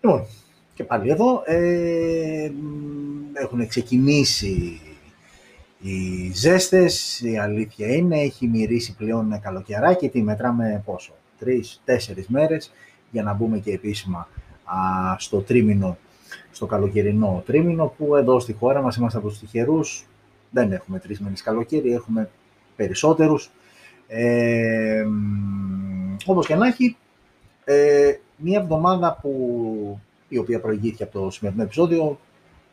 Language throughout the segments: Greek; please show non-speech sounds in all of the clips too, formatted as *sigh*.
Λοιπόν, και πάλι εδώ ε, έχουν ξεκινήσει οι ζέστες, η αλήθεια είναι, έχει μυρίσει πλέον καλοκαιράκι, τι μετράμε πόσο, τρεις-τέσσερις μέρες για να μπούμε και επίσημα α, στο τρίμηνο, στο καλοκαιρινό τρίμηνο που εδώ στη χώρα μας είμαστε από τους τυχερούς, δεν έχουμε τρεις μήνες καλοκαίρι, έχουμε περισσότερους. Ε, όπως και να έχει, ε, μία εβδομάδα που, η οποία προηγήθηκε από το σημερινό επεισόδιο,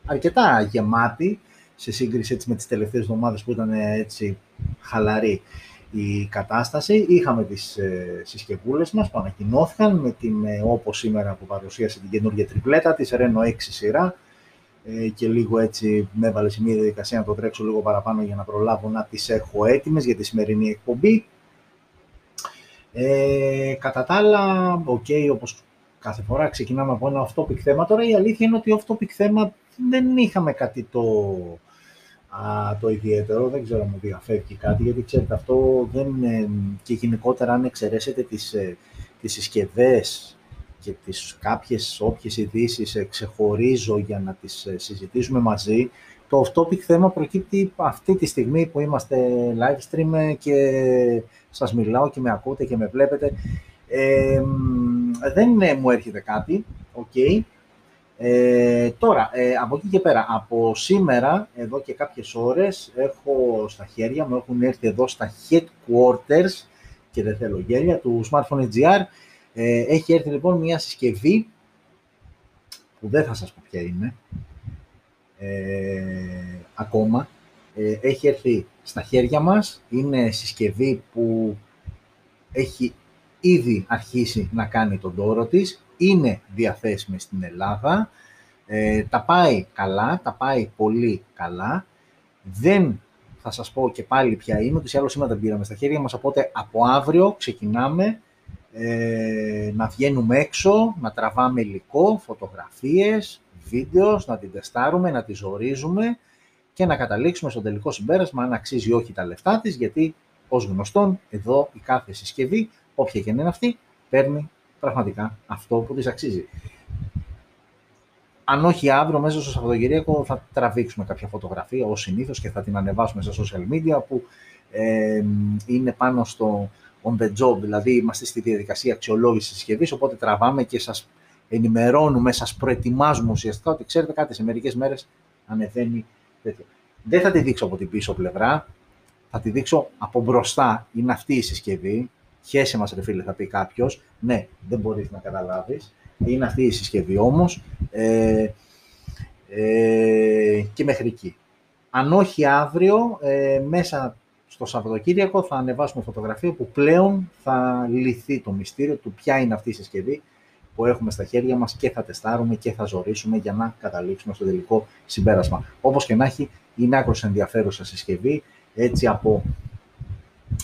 αρκετά γεμάτη, σε σύγκριση έτσι, με τις τελευταίες εβδομάδες που ήταν έτσι χαλαρή η κατάσταση. Είχαμε τις ε, συσκευούλες μας που ανακοινώθηκαν με την, ε, όπως σήμερα που παρουσίασε την καινούργια τριπλέτα της Reno 6 σειρά ε, και λίγο έτσι με έβαλε σε μια διαδικασία να το τρέξω λίγο παραπάνω για να προλάβω να τις έχω έτοιμες για τη σημερινή εκπομπή. Ε, κατά τα άλλα, OK, okay, όπως κάθε φορά ξεκινάμε από ένα off-topic θέμα. Τώρα η αλήθεια είναι ότι off-topic θέμα δεν είχαμε κάτι το, α, το ιδιαίτερο, δεν ξέρω αν μου διαφεύγει κάτι, γιατί ξέρετε αυτό δεν είναι, και γενικότερα αν εξαιρέσετε τις, ε, τις συσκευές και τις κάποιες όποιες ειδήσεις ε, ξεχωρίζω για να τις ε, συζητήσουμε μαζί, το off-topic θέμα προκύπτει αυτή τη στιγμή που είμαστε live stream και σας μιλάω και με ακούτε και με βλέπετε. Ε, δεν μου έρχεται κάτι, οκ. Ε, τώρα, ε, από εκεί και πέρα, από σήμερα, εδώ και κάποιες ώρες, έχω στα χέρια μου, έχουν έρθει εδώ στα headquarters, και δεν θέλω γέλια, του Smartphone GR, ε, έχει έρθει λοιπόν μια συσκευή, που δεν θα σας πω ποια είναι, ε, ακόμα, ε, έχει έρθει στα χέρια μας, είναι συσκευή που έχει ήδη αρχίσει να κάνει τον τόρο της, είναι διαθέσιμη στην Ελλάδα, ε, τα πάει καλά, τα πάει πολύ καλά. Δεν θα σας πω και πάλι ποια είναι, ότι σε άλλο σήμερα δεν πήραμε στα χέρια μας, οπότε από αύριο ξεκινάμε ε, να βγαίνουμε έξω, να τραβάμε υλικό, φωτογραφίες, βίντεος, να την τεστάρουμε, να τη ζορίζουμε και να καταλήξουμε στο τελικό συμπέρασμα αν αξίζει όχι τα λεφτά της, γιατί ως γνωστόν εδώ η κάθε συσκευή, όποια και είναι αυτή, παίρνει πραγματικά αυτό που της αξίζει. Αν όχι αύριο, μέσα στο Σαββατοκυριακό, θα τραβήξουμε κάποια φωτογραφία, ως συνήθως, και θα την ανεβάσουμε στα social media, που ε, είναι πάνω στο on the job, δηλαδή είμαστε στη διαδικασία αξιολόγησης της συσκευής, οπότε τραβάμε και σας ενημερώνουμε, σας προετοιμάζουμε ουσιαστικά ότι ξέρετε κάτι, σε μερικές μέρες ανεβαίνει τέτοιο. Δεν θα τη δείξω από την πίσω πλευρά, θα τη δείξω από μπροστά. Είναι αυτή η συσκευή. Χέσε μας ρε φίλε θα πει κάποιος. Ναι, δεν μπορείς να καταλάβεις. Είναι αυτή η συσκευή όμως. Ε, ε, και μέχρι εκεί. Αν όχι αύριο, ε, μέσα στο Σαββατοκύριακο θα ανεβάσουμε φωτογραφία που πλέον θα λυθεί το μυστήριο του ποια είναι αυτή η συσκευή που έχουμε στα χέρια μας και θα τεστάρουμε και θα ζωρίσουμε για να καταλήξουμε στο τελικό συμπέρασμα. Όπως και να έχει, είναι άκρως ενδιαφέρουσα συσκευή, έτσι από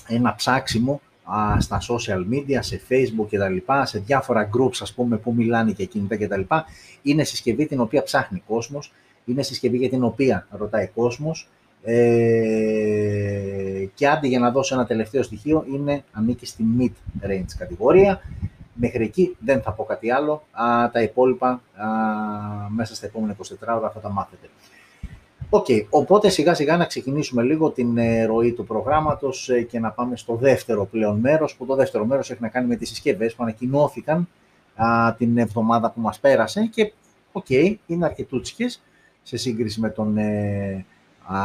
ένα ψάξιμο α, στα social media, σε facebook κτλ, σε διάφορα groups ας πούμε που μιλάνε και κινητά κτλ. Είναι συσκευή την οποία ψάχνει κόσμος, είναι συσκευή για την οποία ρωτάει κόσμος ε, και άντε για να δώσω ένα τελευταίο στοιχείο, είναι, ανήκει στη mid-range κατηγορία. Μέχρι εκεί δεν θα πω κάτι άλλο. Α, τα υπόλοιπα α, μέσα στα επόμενα 24 ώρα θα τα μάθετε. OK, okay, οπότε σιγά σιγά να ξεκινήσουμε λίγο την ε, ροή του προγράμματος ε, και να πάμε στο δεύτερο πλέον μέρος, που το δεύτερο μέρος έχει να κάνει με τις συσκευές που ανακοινώθηκαν α, την εβδομάδα που μας πέρασε και OK, okay, είναι αρκετούτσικες σε σύγκριση με τον, ε, α,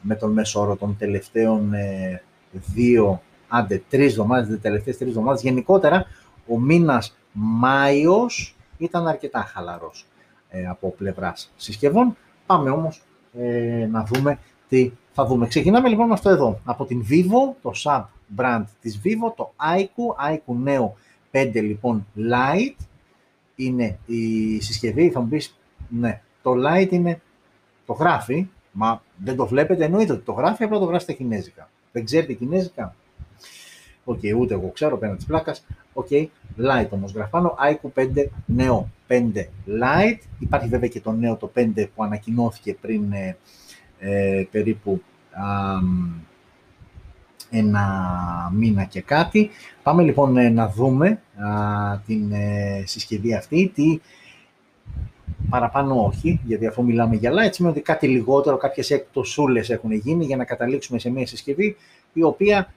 με τον μέσο όρο των τελευταίων ε, δύο, άντε τρεις εβδομάδες, τις τελευταίες τρεις εβδομάδες. Γενικότερα, ο μήνας Μάιος ήταν αρκετά χαλαρός ε, από πλευράς συσκευών. Πάμε όμως ε, να δούμε τι θα δούμε. Ξεκινάμε λοιπόν με αυτό εδώ. Από την Vivo, το sub brand της Vivo, το iQOO, iQOO Neo 5 λοιπόν Lite είναι η συσκευή. Θα μου πεις, ναι, το Lite είναι, το γράφει, μα δεν το βλέπετε, εννοείται ότι το γράφει, απλά το γράφει στα κινέζικα. Δεν ξέρετε κινέζικα; OK, okay, ούτε εγώ ξέρω, πέραν της πλάκας. OK, okay, Lite όμως γράφει πάνω, iQOO 5 Neo 5 Lite. Υπάρχει βέβαια και το νέο το 5 που ανακοινώθηκε πριν ε, ε, περίπου ένα μήνα και κάτι. Πάμε λοιπόν ε, να δούμε την ε, συσκευή αυτή, τι παραπάνω όχι, γιατί αφού μιλάμε για light, σημαίνει ότι κάτι λιγότερο, κάποιες εκτοσούλες έχουν γίνει για να καταλήξουμε σε μια συσκευή η οποία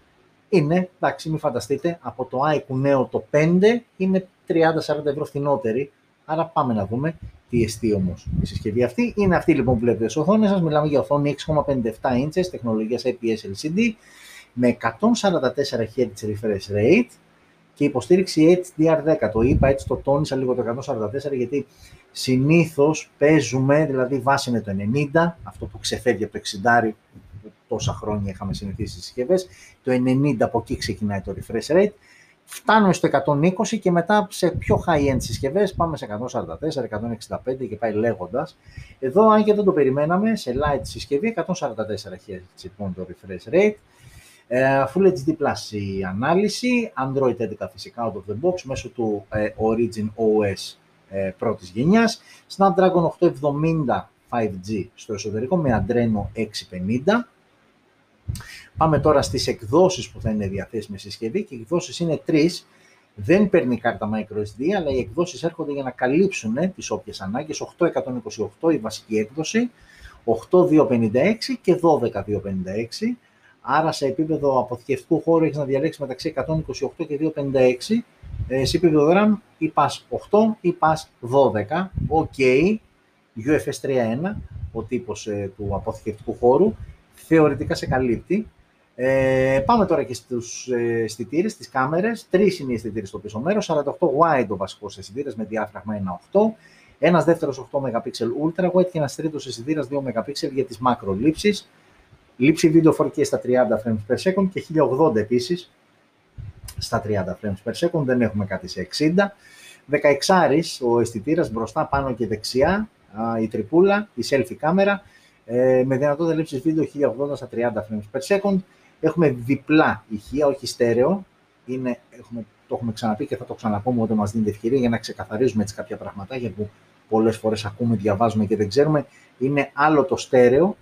είναι, εντάξει, μην φανταστείτε, από το iQOO νέο το 5 είναι 30-40 ευρώ φθηνότερη. Άρα πάμε να δούμε τι εστί όμως η συσκευή αυτή. Είναι αυτή λοιπόν που βλέπετε στις οθόνες σας. Μιλάμε για οθόνη 6,57 inches τεχνολογίας IPS LCD με 144 Hz refresh rate και υποστήριξη HDR10. Το είπα έτσι, το τόνισα λίγο το 144 γιατί συνήθως παίζουμε, δηλαδή βάση είναι το 90, αυτό που ξεφεύγει από το 60 τόσα χρόνια είχαμε συνηθίσει στις συσκευές, το 90 από εκεί ξεκινάει το refresh rate, φτάνουμε στο 120 και μετά σε πιο high-end συσκευές πάμε σε 144, 165 και πάει λέγοντας. Εδώ, αν και δεν το περιμέναμε, σε light συσκευή 144 Hz λοιπόν το refresh rate, ε, Full HD Plus η ανάλυση, Android 11 φυσικά out of the box μέσω του ε, Origin OS ε, πρώτης γενιάς, Snapdragon 870 5G στο εσωτερικό με Adreno 650, Πάμε τώρα στις εκδόσεις που θα είναι διαθέσιμες στη συσκευή και οι εκδόσεις είναι τρεις. Δεν παίρνει κάρτα microSD, αλλά οι εκδόσεις έρχονται για να καλύψουν ε, τις όποιες ανάγκες. 828 η βασική έκδοση, 8256 και 12256. Άρα σε επίπεδο αποθηκευτικού χώρου έχεις να διαλέξεις μεταξύ 128 και 256. Ε, σε επίπεδο RAM ή πας 8 ή πας 12. OK, UFS 3.1, ο τύπος ε, του αποθηκευτικού χώρου θεωρητικά σε καλύπτει. Ε, πάμε τώρα και στους ε, αισθητήρες, στις κάμερες. Τρεις είναι οι αισθητήρες στο πίσω μέρος, 48 wide ο βασικός αισθητήρας με διάφραγμα 1.8, ένας δεύτερος 8 MP ultra wide και ένας τρίτος αισθητήρας 2 MP για τις μακρολήψεις. Λήψη βίντεο 4K στα 30 frames per second και 1080 επίσης στα 30 frames per second, δεν έχουμε κάτι σε 60. 16 ο αισθητήρας μπροστά, πάνω και δεξιά, η τρυπούλα, η selfie κάμερα, ε, με δυνατότητα λήψης βίντεο 1080 στα 30 frames per second. Έχουμε διπλά ηχεία, όχι στέρεο. Είναι, έχουμε, το έχουμε ξαναπεί και θα το ξαναπούμε όταν μας δίνει ευκαιρία για να ξεκαθαρίζουμε έτσι κάποια πραγματάκια που πολλές φορές ακούμε, διαβάζουμε και δεν ξέρουμε. Είναι άλλο το στέρεο,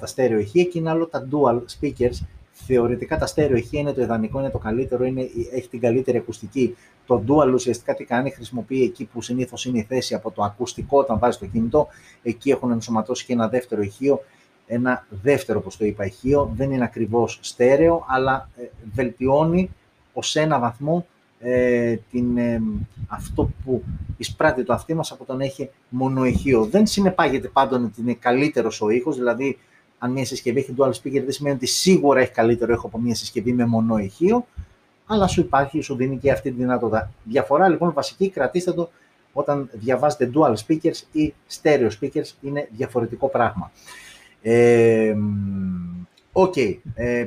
τα στέρεο ηχεία και είναι άλλο τα dual speakers. Θεωρητικά τα στέρεο ηχεία είναι το ιδανικό, είναι το καλύτερο, είναι, έχει την καλύτερη ακουστική. Το dual ουσιαστικά τι κάνει, χρησιμοποιεί εκεί που συνήθως είναι η θέση από το ακουστικό όταν βάζει το κινητό. Εκεί έχουν ενσωματώσει και ένα δεύτερο ηχείο. Ένα δεύτερο, όπως το είπα, ηχείο. Δεν είναι ακριβώς στέρεο, αλλά ε, βελτιώνει ως ένα βαθμό ε, την, ε, αυτό που εισπράττει το αυτί μας από τον έχει μονοηχείο. Δεν συνεπάγεται πάντων ότι είναι καλύτερος ο ήχος, δηλαδή αν μια συσκευή έχει dual speaker δεν σημαίνει ότι σίγουρα έχει καλύτερο ήχο από μια συσκευή με μονό ηχείο, αλλά σου υπάρχει, σου δίνει και αυτή τη δυνατότητα. Διαφορά λοιπόν βασική, κρατήστε το όταν διαβάζετε dual speakers ή stereo speakers, είναι διαφορετικό πράγμα. Ε, OK, okay,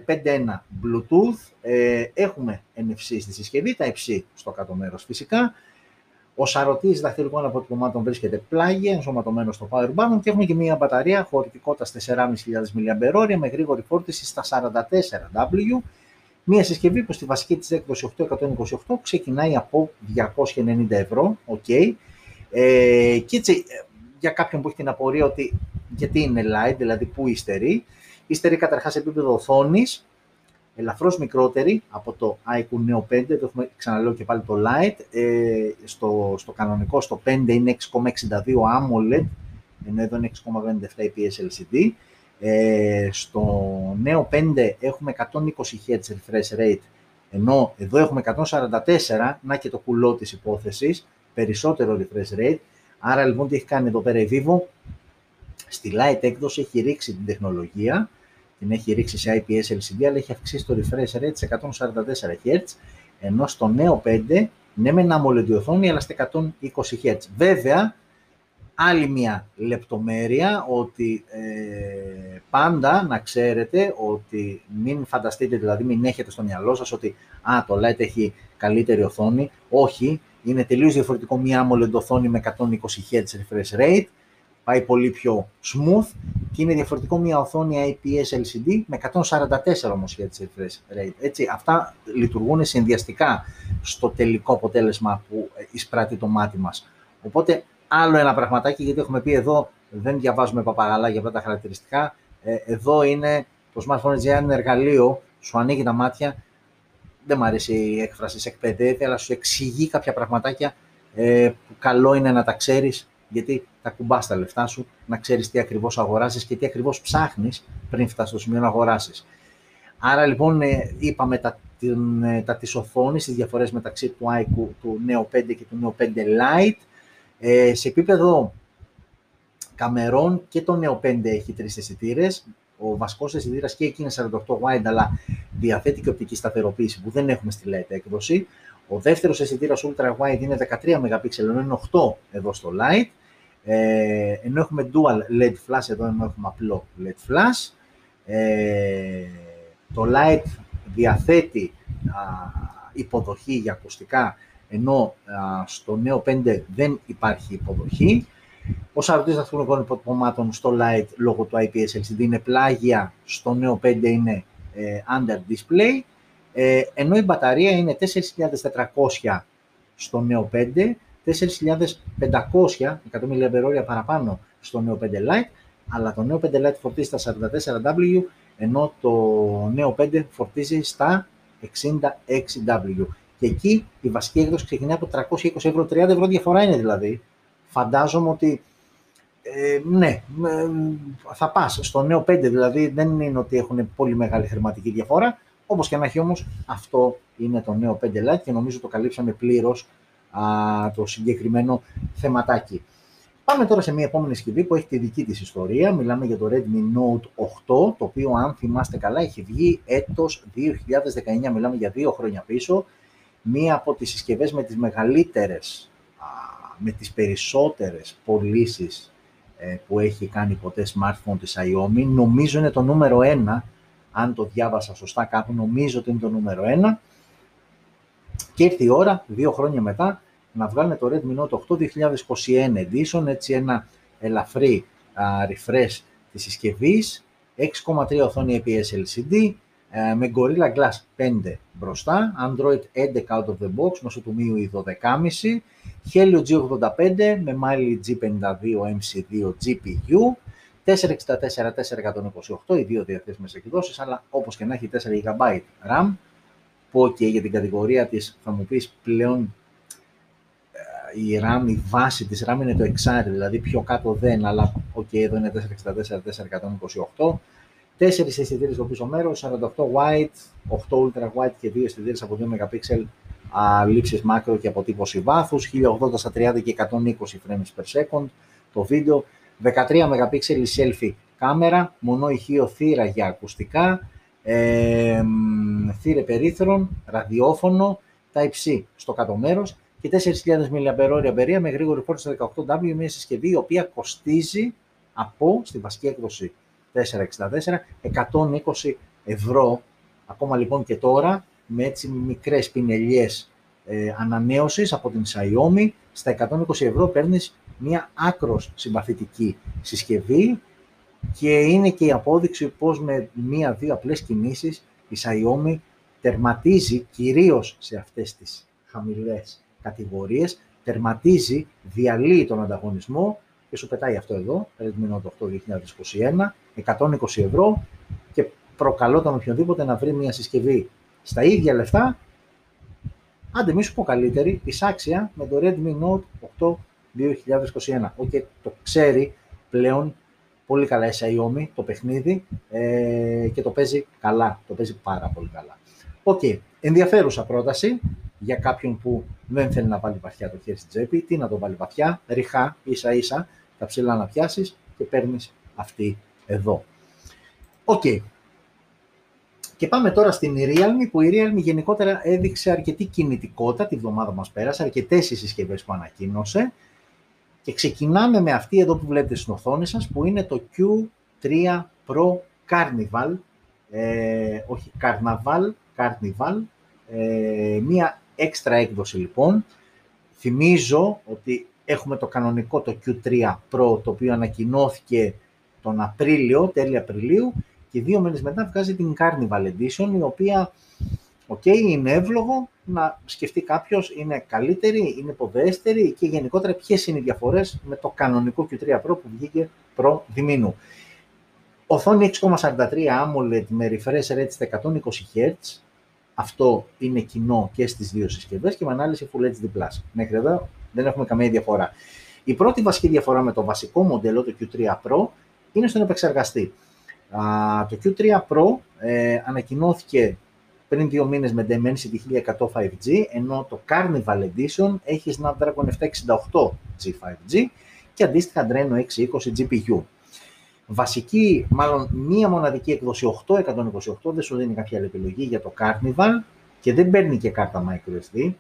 5.1 Bluetooth, ε, έχουμε NFC στη συσκευή, Type-C στο κάτω μέρος φυσικά. Ο σαρωτής δαχτυλικών αποτυπωμάτων βρίσκεται πλάγια, ενσωματωμένος στο power button και έχουμε και μια μπαταρία χωρητικότητας 4.500 mAh με γρήγορη φόρτιση στα 44W Μία συσκευή που στη βασική της έκδοση 828 ξεκινάει από 290 ευρώ, ok. Ε, και έτσι, για κάποιον που έχει την απορία ότι γιατί είναι light, δηλαδή πού υστερεί, υστερεί καταρχάς επίπεδο οθόνης, ελαφρώς μικρότερη από το iQOO Neo 5, το έχουμε ξαναλέω και πάλι το Lite, ε, στο, στο κανονικό, στο 5 είναι 6,62 AMOLED, ενώ εδώ είναι 6,57 IPS LCD, ε, στο νέο 5 έχουμε 120 Hz refresh rate, ενώ εδώ έχουμε 144, να και το κουλό της υπόθεσης, περισσότερο refresh rate. Άρα λοιπόν τι έχει κάνει εδώ πέρα η Vivo, στη Lite έκδοση έχει ρίξει την τεχνολογία, την έχει ρίξει σε IPS LCD, αλλά έχει αυξήσει το refresh rate σε 144 Hz, ενώ στο νέο 5, ναι με ένα AMOLED οθόνη, αλλά στα 120 Hz. Βέβαια, άλλη μια λεπτομέρεια ότι ε, πάντα να ξέρετε ότι μην φανταστείτε, δηλαδή μην έχετε στο μυαλό σας ότι α, το Lite έχει καλύτερη οθόνη. Όχι, είναι τελείως διαφορετικό μια AMOLED οθόνη με 120 Hz refresh rate, πάει πολύ πιο smooth και είναι διαφορετικό μια οθόνη IPS LCD με 144 όμως Hz refresh rate. Έτσι, αυτά λειτουργούν συνδυαστικά στο τελικό αποτέλεσμα που εισπράττει το μάτι μας. Οπότε άλλο ένα πραγματάκι, γιατί έχουμε πει εδώ δεν διαβάζουμε παπαγαλά για αυτά τα χαρακτηριστικά. Ε, εδώ είναι το smartphone GR είναι εργαλείο σου ανοίγει τα μάτια, δεν μου αρέσει η έκφραση, σε εκπαιδεύει, αλλά σου εξηγεί κάποια πραγματάκια ε, που καλό είναι να τα ξέρεις, γιατί τα κουμπάς τα λεφτά σου, να ξέρεις τι ακριβώς αγοράζεις και τι ακριβώς ψάχνεις πριν φτάσεις στο σημείο να αγοράσεις. Άρα λοιπόν ε, είπαμε τα, την, ε, τα της οθόνης, τις διαφορές μεταξύ του iQ, του Neo 5 και του Neo 5 Lite. Ε, σε επίπεδο καμερών και το Neo 5 έχει τρεις αισθητήρες. Ο βασικός αισθητήρας και εκεί είναι 48 wide, αλλά διαθέτει και οπτική σταθεροποίηση που δεν έχουμε στη Lite έκδοση. Ο δεύτερος αισθητήρας ultra wide είναι 13 MP, ενώ είναι 8 εδώ στο Lite. Ε, ενώ έχουμε dual LED flash, εδώ ενώ έχουμε απλό LED flash. Ε, το Lite διαθέτει α, υποδοχή για ακουστικά, ενώ στο νέο 5 δεν υπάρχει υποδοχή. Ο σαρωτής δαχτυλικών υποτυπωμάτων στο Lite λόγω του IPS LCD είναι πλάγια, στο νέο 5 είναι ε, under display, ε, ενώ η μπαταρία είναι 4.400 στο νέο 5, 4.500 100 παραπάνω στο νέο 5 Lite, αλλά το νέο 5 Lite φορτίζει στα 44W ενώ το νέο 5 φορτίζει στα 66W. Και εκεί η βασική έκδοση ξεκινάει από 320 ευρώ, 30 ευρώ διαφορά είναι δηλαδή. Φαντάζομαι ότι ε, ναι, ε, θα πας στο νέο 5, δηλαδή δεν είναι ότι έχουν πολύ μεγάλη χρηματική διαφορά, όπως και να έχει όμως αυτό είναι το νέο 5 Lite και νομίζω το καλύψαμε πλήρως α, το συγκεκριμένο θεματάκι. Πάμε τώρα σε μια επόμενη συσκευή που έχει τη δική της ιστορία. Μιλάμε για το Redmi Note 8, το οποίο αν θυμάστε καλά έχει βγει έτος 2019, μιλάμε για δύο χρόνια πίσω. Μία από τις συσκευές με τις μεγαλύτερες, με τις περισσότερες πωλήσεις ε, που έχει κάνει ποτέ smartphone της Xiaomi. Νομίζω είναι το νούμερο 1, αν το διάβασα σωστά κάπου, νομίζω ότι είναι το νούμερο 1. Και ήρθε η ώρα, δύο χρόνια μετά, να βγάλουν το Redmi Note 8 2021 Edition, έτσι ένα ελαφρύ α, refresh της συσκευής, 6,3 οθόνη IPS LCD, ε, με Gorilla Glass 5 μπροστά, Android 11 out of the box μέσω του MIUI 12,5, Helio G85 με Mali G52 MC2 GPU, 464-428, οι δύο διαθέσιμες εκδόσεις, αλλά όπως και να έχει 4 GB RAM, που και για την κατηγορία της θα μου πεις πλέον η RAM, η βάση της RAM είναι το εξάρι, δηλαδή πιο κάτω δεν, αλλά OK, okay, εδώ είναι 464-428. Τέσσερις αισθητήρες στο πίσω μέρος, 48 wide, 8 ultra wide και δύο αισθητήρες από 2 MP α, λήψεις μάκρο και αποτύπωση βάθους, 1080 στα 30 και 120 frames per second το βίντεο, 13 MP η selfie κάμερα, μονό ηχείο θύρα για ακουστικά, ε, θύρε περίθρον, ραδιόφωνο, Type-C στο κάτω μέρος και 4.000 mAh μπερία με γρήγορη φόρτιση 18W, μια συσκευή η οποία κοστίζει από, στη βασική έκδοση 464, 120 ευρώ. Ακόμα λοιπόν και τώρα, με έτσι μικρές πινελιές ε, ανανέωσης από την Xiaomi, στα 120 ευρώ παίρνεις μια άκρος συμπαθητική συσκευή και είναι και η απόδειξη πως με μία-δύο απλές κινήσεις η Xiaomi τερματίζει κυρίως σε αυτές τις χαμηλές κατηγορίες, τερματίζει, διαλύει τον ανταγωνισμό και σου πετάει αυτό εδώ, Redmi Note 8 2021, 120 ευρώ και προκαλώ τον οποιοδήποτε να βρει μια συσκευή στα ίδια λεφτά, άντε μη σου πω καλύτερη, εισάξια με το Redmi Note 8 2021. Όχι, το ξέρει πλέον πολύ καλά η Xiaomi το παιχνίδι ε, και το παίζει καλά, το παίζει πάρα πολύ καλά. OK, okay. ενδιαφέρουσα πρόταση για κάποιον που δεν θέλει να βάλει βαθιά το χέρι στην τσέπη. Τι να το βάλει βαθιά, ρηχά, ίσα ίσα, τα ψιλά να πιάσεις και παίρνεις αυτή εδώ. Οκ. Και πάμε τώρα στην Realme, που η Realme γενικότερα έδειξε αρκετή κινητικότητα τη βδομάδα μας πέρασε, αρκετές οι συσκευές που ανακοίνωσε. Και ξεκινάμε με αυτή εδώ που βλέπετε στην οθόνη σας, που είναι το Q3 Pro Carnival, ε, όχι Carnival, Carnival, ε, μία έξτρα έκδοση λοιπόν. Θυμίζω ότι έχουμε το κανονικό το Q3 Pro, το οποίο ανακοινώθηκε τον Απρίλιο, τέλη Απριλίου, και δύο μήνες μετά βγάζει την Carnival Edition, η οποία, οκ, είναι εύλογο να σκεφτεί κάποιος είναι καλύτερη, είναι υποδεέστερη και γενικότερα ποιες είναι οι διαφορές με το κανονικό Q3 Pro που βγήκε προ διμήνου. Οθόνη 6,43 AMOLED με refresh rate στα 120 Hz. Αυτό είναι κοινό και στις δύο συσκευές και με ανάλυση Full HD+. Μέχρι εδώ δεν έχουμε καμία διαφορά. Η πρώτη βασική διαφορά με το βασικό μοντέλο, το Q3 Pro, είναι στον επεξεργαστή. το Q3 Pro ε, ανακοινώθηκε πριν δύο μήνες με Dimensity 1100 5G, ενώ το Carnival Edition έχει Snapdragon 768 G5G και αντίστοιχα Adreno 620 GPU. Βασική, μάλλον μία μοναδική έκδοση 828 δεν σου δίνει κάποια άλλη επιλογή για το Carnival και δεν παίρνει και κάρτα microSD.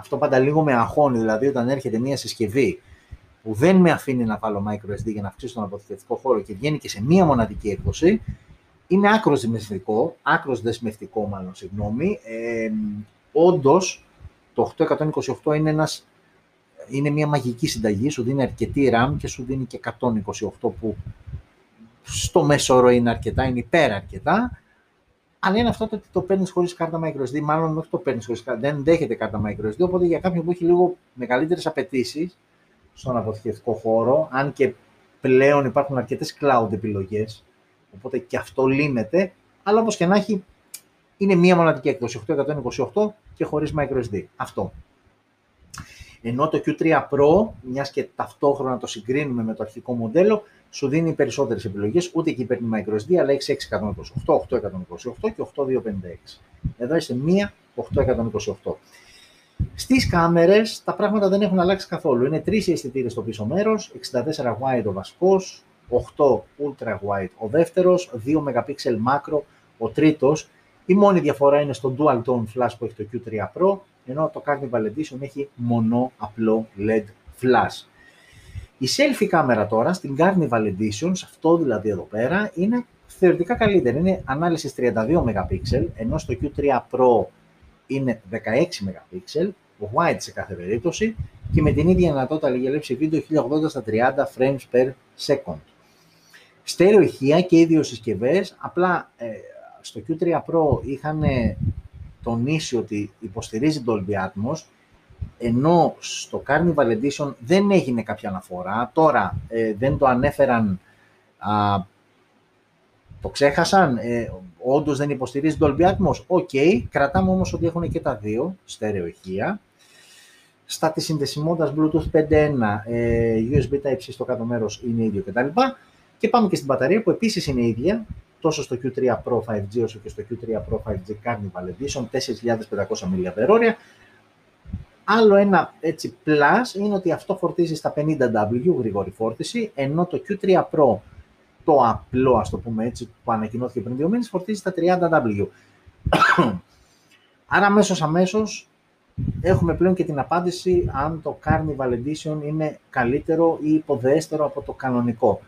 Αυτό πάντα λίγο με αγχώνει, δηλαδή όταν έρχεται μία συσκευή που δεν με αφήνει να βάλω microSD για να αυξήσω τον αποθηκευτικό χώρο και βγαίνει και σε μία μοναδική έκδοση, είναι άκρος δεσμευτικό, άκρος δεσμευτικό μάλλον, συγγνώμη. Ε, Όντως, το 828 είναι, ένας, είναι μια μαγική συνταγή, σου δίνει αρκετή RAM και σου δίνει και 128 που στο μέσο όρο είναι αρκετά, είναι υπέρα αρκετά. Αλλά είναι αυτό το ότι το παίρνεις χωρίς κάρτα microSD, μάλλον όχι το παίρνεις χωρίς κάρτα, δεν δέχεται κάρτα microSD. Οπότε για κάποιον που έχει λίγο μεγαλύτερες απαιτήσεις στον αποθηκευτικό χώρο, αν και πλέον υπάρχουν αρκετές cloud επιλογές, οπότε και αυτό λύνεται, αλλά όπως και να έχει, είναι μία μοναδική έκδοση, 828 και χωρίς microSD. Αυτό. Ενώ το Q3 Pro, μιας και ταυτόχρονα το συγκρίνουμε με το αρχικό μοντέλο, σου δίνει περισσότερες επιλογές. Ούτε εκεί παίρνει microSD, αλλά έχει 628, 828 και 8256. Εδώ είσαι μία 828. Στις κάμερες τα πράγματα δεν έχουν αλλάξει καθόλου. Είναι τρεις οι αισθητήρες στο πίσω μέρος, 64 wide ο βασικός, 8 ultra wide ο δεύτερος, 2 MP macro ο τρίτος. Η μόνη διαφορά είναι στο dual tone flash που έχει το Q3 Pro, ενώ το Carnival Edition έχει μονό απλό LED flash. Η selfie κάμερα τώρα στην Carnival Edition, σε αυτό δηλαδή εδώ πέρα, είναι θεωρητικά καλύτερη. Είναι ανάλυσης 32 MP, ενώ στο Q3 Pro είναι 16 MP, wide σε κάθε περίπτωση και με την ίδια δυνατότητα λεγελέψη βίντεο 1080 στα 30 frames per second. Στέρεο ηχεία και οι δύο συσκευές, απλά ε, στο Q3 Pro είχαν τονίσει ότι υποστηρίζει Dolby Atmos, ενώ στο Carnival Edition δεν έγινε κάποια αναφορά. Τώρα ε, δεν το ανέφεραν, α, το ξέχασαν, ε, όντως δεν υποστηρίζει Dolby Atmos. OK, okay, κρατάμε όμως ότι έχουν και τα δύο στέρεο ηχεία. Στα της συνδεσιμότητας Bluetooth 5.1, ε, USB Type-C στο κάτω μέρος είναι ίδιο κτλ. Και πάμε και στην μπαταρία που επίσης είναι ίδια, τόσο στο Q3 Pro 5G όσο και στο Q3 Pro 5G Carnival Edition, 4.500 mAh. Άλλο ένα έτσι plus είναι ότι αυτό φορτίζει στα 50W γρήγορη φόρτιση, ενώ το Q3 Pro, το απλό ας το πούμε έτσι, που ανακοινώθηκε πριν δύο μήνες, φορτίζει στα 30W. Άρα αμέσως αμέσως έχουμε πλέον και την απάντηση αν το Carnival Edition είναι καλύτερο ή υποδέστερο από το κανονικό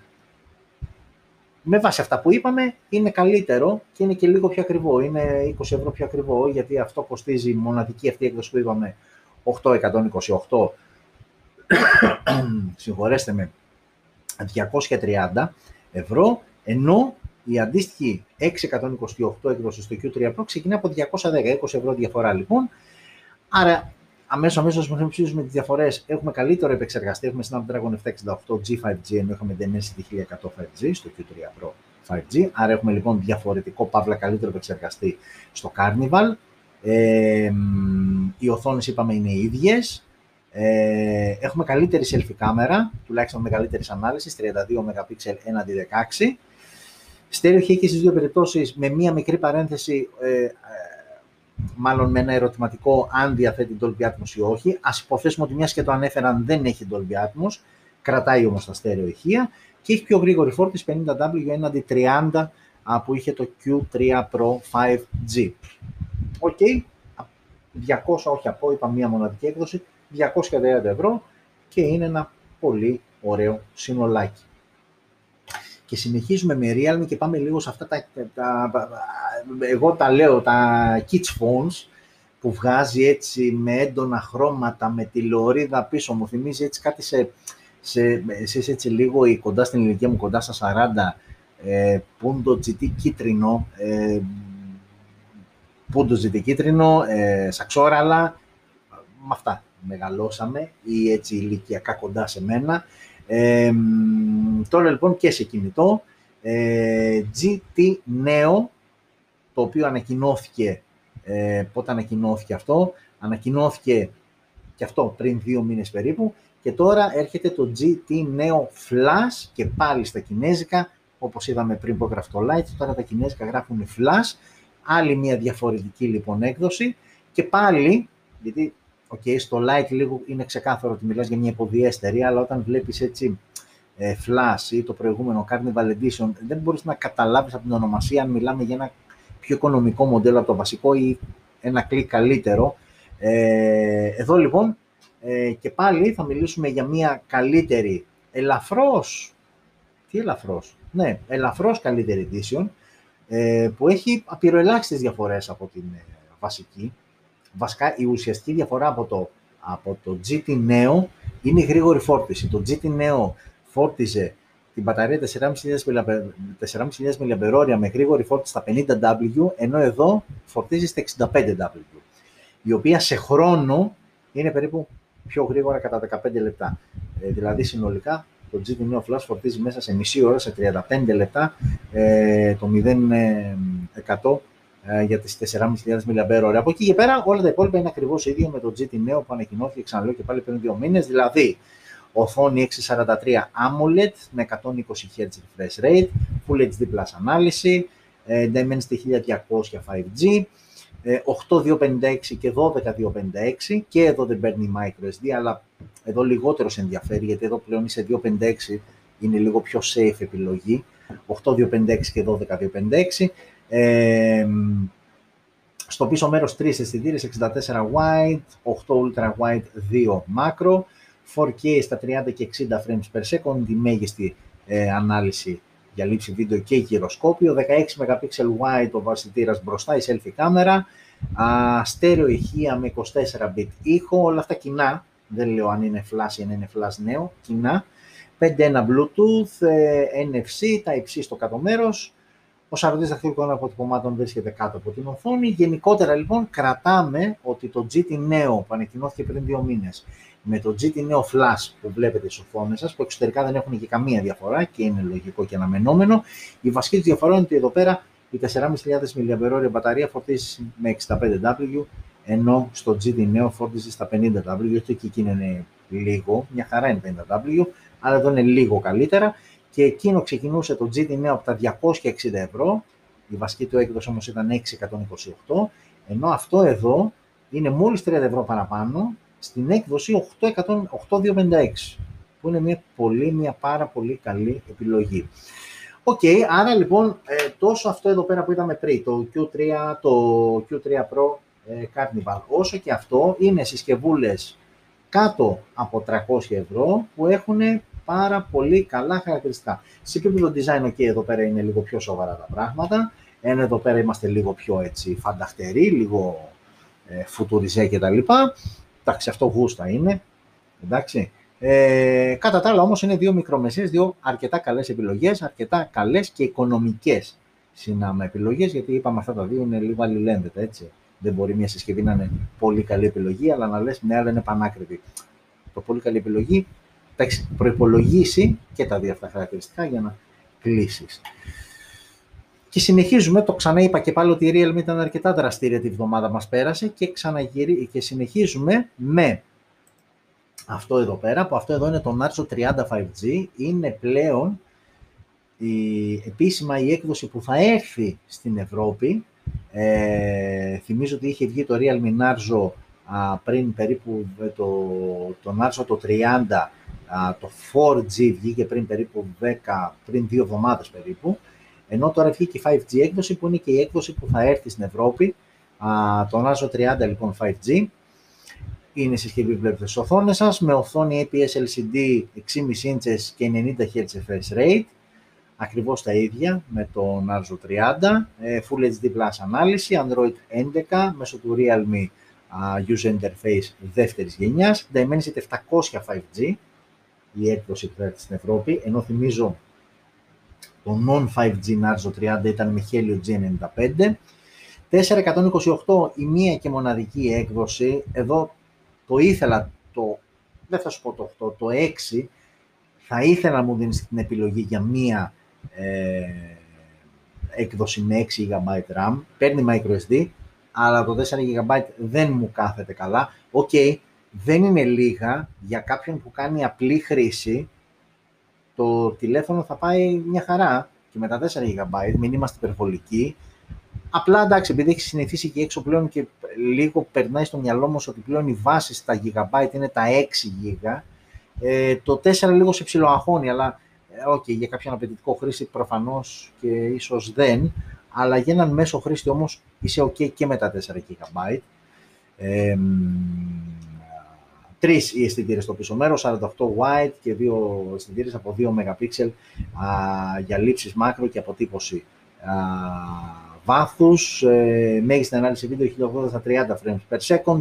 με βάση αυτά που είπαμε, είναι καλύτερο και είναι και λίγο πιο ακριβό. Είναι 20 ευρώ πιο ακριβό, γιατί αυτό κοστίζει μοναδική αυτή έκδοση που είπαμε 828, *coughs* συγχωρέστε με, 230 ευρώ, ενώ η αντίστοιχη 628 έκδοση στο Q3 Pro ξεκινά από 210, 20 ευρώ διαφορά λοιπόν. Άρα αμέσως αμέσως με ψήσουμε τις διαφορές. Έχουμε καλύτερο επεξεργαστή. Έχουμε Snapdragon 768 G5G ενώ είχαμε Dimensity 1100 5G στο Q3 Pro 5G. Άρα έχουμε λοιπόν διαφορετικό παύλα καλύτερο επεξεργαστή στο Carnival. Ε, οι οθόνες είπαμε είναι οι ίδιες. Ε, έχουμε καλύτερη selfie κάμερα, τουλάχιστον μεγαλύτερης ανάλυσης, 32 MP έναντι 16. Στέρεο και στις δύο περιπτώσεις με μία μικρή παρένθεση ε, μάλλον με ένα ερωτηματικό αν διαθέτει Dolby Atmos ή όχι. Ας υποθέσουμε ότι μιας και το ανέφεραν δεν έχει Dolby Atmos, κρατάει όμως τα στέρεο ηχεία και έχει πιο γρήγορη φόρτιση 50W έναντι 30 που είχε το Q3 Pro 5G. OK, okay. 200 όχι από, είπα μία μοναδική έκδοση, 230 ευρώ και είναι ένα πολύ ωραίο συνολάκι. Και συνεχίζουμε με Realme και πάμε λίγο σε αυτά τα, τα, εγώ τα λέω, τα kids phones που βγάζει έτσι με έντονα χρώματα, με τη λωρίδα πίσω. Μου θυμίζει έτσι κάτι σε, σε, εσείς έτσι λίγο η, κοντά στην ηλικία μου, κοντά στα 40, ε, πούντο GT κίτρινο, ε, πούντο GT κίτρινο, ε, σαξόραλα, με αυτά μεγαλώσαμε ή έτσι ηλικιακά κοντά σε μένα. Ε, τώρα λοιπόν και σε κινητό ε, GT νέο, το οποίο ανακοινώθηκε, ε, πότε ανακοινώθηκε αυτό, ανακοινώθηκε και αυτό πριν δύο μήνες περίπου και τώρα έρχεται το GT νέο Flash και πάλι στα κινέζικα, όπως είδαμε πριν που έγραφε το Light, τώρα τα κινέζικα γράφουν Flash, άλλη μια διαφορετική λοιπόν έκδοση και πάλι, γιατί okay, στο Light λίγο είναι ξεκάθαρο ότι μιλάς για μια υποδιέστερη, αλλά όταν βλέπεις έτσι ε, Flash ή το προηγούμενο Carnival Edition, δεν μπορείς να καταλάβεις από την ονομασία αν μιλάμε για ένα πιο οικονομικό μοντέλο από το βασικό ή ένα κλικ καλύτερο. Ε, εδώ λοιπόν ε, και πάλι θα μιλήσουμε για μια καλύτερη, ελαφρώς, τι ελαφρώς, ναι, ελαφρώς καλύτερη edition, ε, που έχει απειροελάχιστες διαφορές από την ε, βασική. Βασικά η ουσιαστική διαφορά από το, από το GT νέο είναι η γρήγορη φόρτιση. Το GT νέο φόρτιζε την μπαταρία 4.500 mAh με γρήγορη φόρτιση στα 50W, ενώ εδώ φορτίζει στα 65W, η οποία σε χρόνο είναι περίπου πιο γρήγορα κατά 15 λεπτά. Ε, δηλαδή συνολικά το GT Neo Flash φορτίζει μέσα σε μισή ώρα, σε 35 λεπτά, ε, το 0% ε, για τις 4.500 mAh. Από εκεί και πέρα όλα τα υπόλοιπα είναι ακριβώς ίδιο με το GT Neo που ανακοινώθηκε ξαναλέω και πάλι πριν δύο μήνες, δηλαδή οθόνη 643 AMOLED με 120 Hz refresh rate, Full HD Plus ανάλυση, ε, Dimensity 1200 5G, 8256 και 12256 και εδώ δεν παίρνει microSD, αλλά εδώ λιγότερος σε ενδιαφέρει, γιατί εδώ πλέον είσαι 256 είναι λίγο πιο safe επιλογή, 8256 και 12256. Ε, στο πίσω μέρος 3 αισθητήρες 64 wide, 8 ultra wide, 2 macro, 4K στα 30 και 60 frames per second, τη μέγιστη ε, ανάλυση για λήψη βίντεο και γυροσκόπιο, 16 MP wide ο βασιτήρας μπροστά, η selfie κάμερα, στέρεο ηχεία με 24 bit ήχο, όλα αυτά κοινά, δεν λέω αν είναι flash ή αν είναι flash νέο, κοινά, 5.1 Bluetooth, ε, NFC, τα υψί στο κάτω μέρος, ο σαρωτής δαχτυλικών αποτυπωμάτων βρίσκεται κάτω από την οθόνη. Γενικότερα λοιπόν κρατάμε ότι το GT νέο που ανακοινώθηκε πριν δύο μήνες με το GT Neo Flash που βλέπετε στις οθόνες σας, που εξωτερικά δεν έχουν και καμία διαφορά και είναι λογικό και αναμενόμενο. Η βασική τους διαφορά είναι ότι εδώ πέρα η 4.500 mAh μπαταρία φορτίζεις με 65W, ενώ στο GT Neo φορτίζεις στα 50W, όχι και εκεί είναι λίγο, μια χαρά είναι 50W, αλλά εδώ είναι λίγο καλύτερα. Και εκείνο ξεκινούσε το GT Neo από τα 260 ευρώ, η βασική του έκδοση όμως ήταν 628, ενώ αυτό εδώ είναι μόλις 30 ευρώ παραπάνω στην έκδοση 8256, που είναι μια πολύ, μια πάρα πολύ καλή επιλογή. OK, okay, άρα λοιπόν ε, τόσο αυτό εδώ πέρα που είδαμε πριν, το Q3, το Q3 Pro ε, Carnival, όσο και αυτό είναι συσκευούλες κάτω από 300 ευρώ που έχουν πάρα πολύ καλά χαρακτηριστικά. Σε επίπεδο design, ok, εδώ πέρα είναι λίγο πιο σοβαρά τα πράγματα, ενώ εδώ πέρα είμαστε λίγο πιο έτσι φανταχτεροί, λίγο ε, φουτουριζέ κτλ. Εντάξει, αυτό γούστα είναι. Εντάξει. Ε, κατά τα άλλα όμως είναι δύο μικρομεσαίες, δύο αρκετά καλές επιλογές, αρκετά καλές και οικονομικές συνάμα επιλογές, γιατί είπαμε αυτά τα δύο είναι λίγο αλληλένδετα, έτσι. Δεν μπορεί μια συσκευή να είναι πολύ καλή επιλογή, αλλά να λες μια άλλη είναι πανάκριβη. Το πολύ καλή επιλογή, εντάξει, προϋπολογίσει και τα δύο αυτά χαρακτηριστικά για να κλείσεις. Και συνεχίζουμε, το ξανά είπα και πάλι ότι η Realme ήταν αρκετά δραστήρια τη βδομάδα μας πέρασε και, ξαναγυρί, και συνεχίζουμε με αυτό εδώ πέρα, που αυτό εδώ είναι το Narzo 30 5G, είναι πλέον η, επίσημα η έκδοση που θα έρθει στην Ευρώπη. Ε, θυμίζω ότι είχε βγει το Realme Narzo α, πριν περίπου ε, το, το Narzo το 30, α, το 4G βγήκε πριν περίπου 10, πριν δύο εβδομάδες περίπου. Ενώ τώρα βγήκε η 5G έκδοση που είναι και η έκδοση που θα έρθει στην Ευρώπη. το Nazo 30 λοιπόν 5G. Είναι η συσκευή που βλέπετε στις οθόνες σας με οθόνη APS LCD 6,5 inches και 90 Hz refresh rate. Ακριβώς τα ίδια με το Narzo 30. Ε, Full HD Plus ανάλυση, Android 11 μέσω του Realme User Interface δεύτερης γενιάς. Dimensity 700 5G η έκδοση που θα έρθει στην Ευρώπη, ενώ θυμίζω το non-5G Narzo 30 ήταν με Helio G95. 428 η μία και μοναδική έκδοση. Εδώ το ήθελα το, δεν θα σου πω το 8, το 6. Θα ήθελα να μου δίνεις την επιλογή για μία ε, έκδοση με 6 GB RAM, παίρνει microSD, αλλά το 4 GB δεν μου κάθεται καλά. OK, okay, δεν είναι λίγα για κάποιον που κάνει απλή χρήση, το τηλέφωνο θα πάει μια χαρά και με τα 4 GB, μην είμαστε υπερβολικοί. Απλά εντάξει, επειδή έχει συνηθίσει και έξι πλέον και λίγο περνάει στο μυαλό μου ότι πλέον η βάση στα GB είναι τα 6 GB, ε, το 4 λίγο σε ψιλοαγχώνει, αλλά okay, ε, για κάποιον απαιτητικό χρήση προφανώς και ίσως δεν, αλλά για έναν μέσο χρήστη όμως είσαι ok και με τα 4 GB. Ε, τρεις οι αισθητήρες στο πίσω μέρος, 48 wide και δύο αισθητήρες από 2 MP για λήψεις μάκρο και αποτύπωση α, βάθους, ε, μέγιστη ανάλυση βίντεο 1080 στα 30 frames per second,